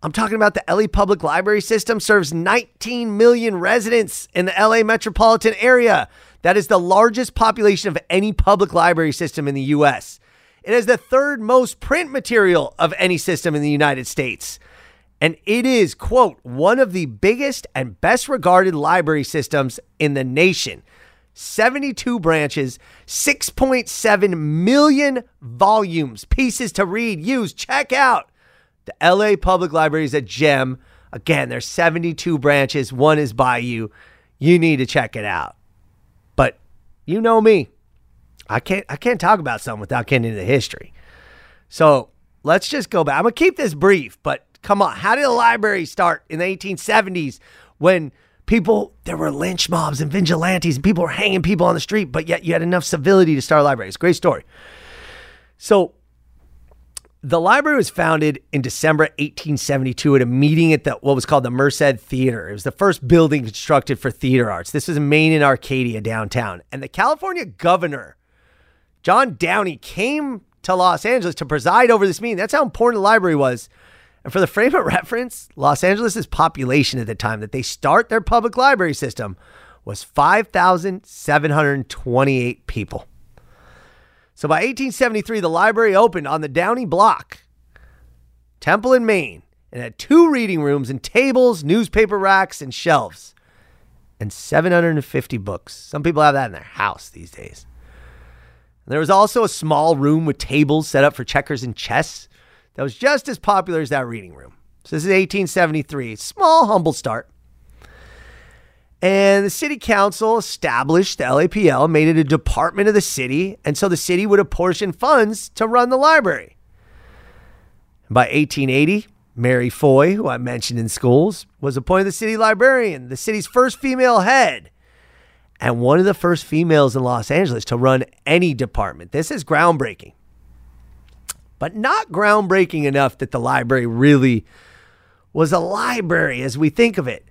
I'm talking about the LA Public Library System serves 19 million residents in the LA metropolitan area. That is the largest population of any public library system in the US. It has the third most print material of any system in the United States. And it is, quote, one of the biggest and best regarded library systems in the nation. 72 branches, 6.7 million volumes, pieces to read, use, check out. The LA Public Library is a gem. Again, there's 72 branches. One is by you. You need to check it out. But you know me. I can't I can't talk about something without getting into history. So let's just go back. I'm gonna keep this brief, but come on. How did the library start in the 1870s when people there were lynch mobs and vigilantes and people were hanging people on the street, but yet you had enough civility to start a library? It's a great story. So the library was founded in December 1872 at a meeting at the what was called the Merced Theater. It was the first building constructed for theater arts. This was Main and Arcadia downtown. And the California governor, John Downey, came to Los Angeles to preside over this meeting. That's how important the library was. And for the frame of reference, Los Angeles' population at the time that they start their public library system was 5,728 people. So by 1873, the library opened on the Downey Block, Temple in Main, and had two reading rooms and tables, newspaper racks, and shelves, and 750 books. Some people have that in their house these days. There was also a small room with tables set up for checkers and chess that was just as popular as that reading room. So this is 1873. Small, humble start. And the city council established the LAPL, made it a department of the city, and so the city would apportion funds to run the library. By 1880, Mary Foy, who I mentioned in schools, was appointed the city librarian, the city's first female head, and one of the first females in Los Angeles to run any department. This is groundbreaking, but not groundbreaking enough that the library really was a library as we think of it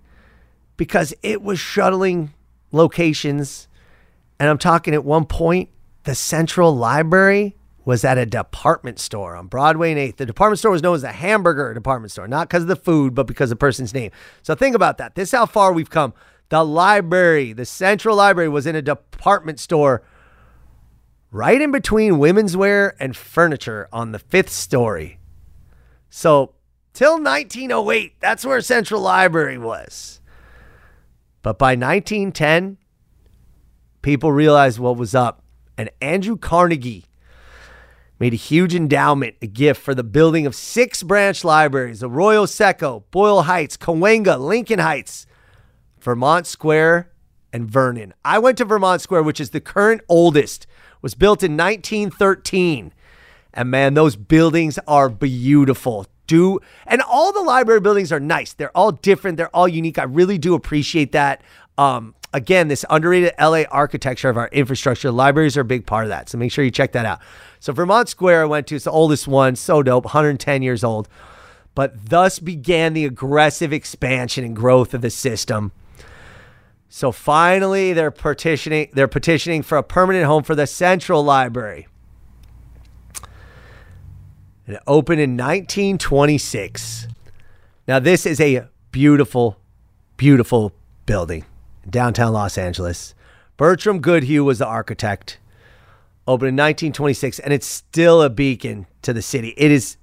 because it was shuttling locations. And I'm talking at one point, the Central Library was at a department store on Broadway and 8th. The department store was known as the hamburger department store, not because of the food, but because of the person's name. So think about that. This is how far we've come. The library, the Central Library, was in a department store right in between women's wear and furniture on the fifth story. So till 1908, that's where Central Library was. But by 1910, people realized what was up. And Andrew Carnegie made a huge endowment, a gift for the building of six branch libraries Arroyo Seco, Boyle Heights, Cahuenga, Lincoln Heights, Vermont Square, and Vernon. I went to Vermont Square, which is the current oldest, was built in 1913. And man, those buildings are beautiful do and all the library buildings are nice. They're all different. They're all unique. I really do appreciate that. Um, again, this underrated LA architecture of our infrastructure. Libraries are a big part of that. So make sure you check that out. So Vermont Square I went to, it's the oldest one, so dope, 110 years old. But thus began the aggressive expansion and growth of the system. So finally they're petitioning they're petitioning for a permanent home for the Central Library. And it opened in 1926. Now, this is a beautiful, beautiful building in downtown Los Angeles. Bertram Goodhue was the architect. Opened in 1926, and it's still a beacon to the city. It is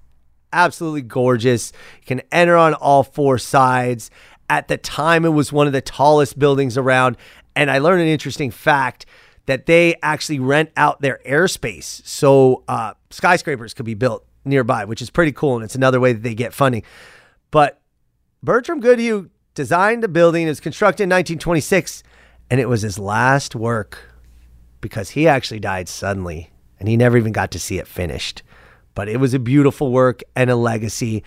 absolutely gorgeous. You can enter on all four sides. At the time, it was one of the tallest buildings around. And I learned an interesting fact that they actually rent out their airspace so uh, skyscrapers could be built nearby, which is pretty cool. And it's another way that they get funding. But Bertram Goodhue designed the building. It was constructed in 1926, and it was his last work because he actually died suddenly and he never even got to see it finished. But it was a beautiful work and a legacy.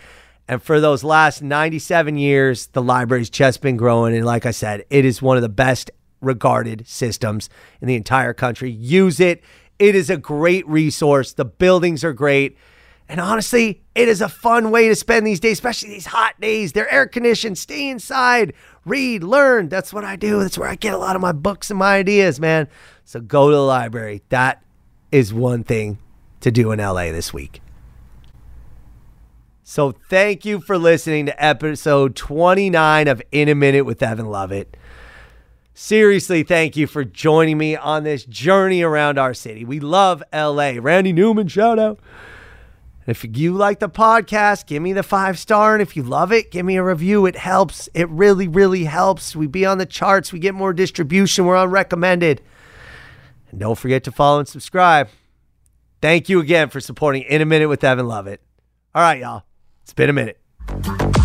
And for those last 97 years, the library's just been growing. And like I said, it is one of the best regarded systems in the entire country. Use it. It is a great resource. The buildings are great. And honestly, it is a fun way to spend these days, especially these hot days. They're air conditioned. Stay inside, read, learn. That's what I do. That's where I get a lot of my books and my ideas, man. So go to the library. That is one thing to do in LA this week. So thank you for listening to episode 29 of In a Minute with Evan Lovett. Seriously, thank you for joining me on this journey around our city. We love LA. Randy Newman, shout out. If you like the podcast, give me the five star. And if you love it, give me a review. It helps. It really, really helps. We be on the charts. We get more distribution. We're on recommended. And don't forget to follow and subscribe. Thank you again for supporting In a Minute with Evan Lovett. All right, y'all. It's been a minute.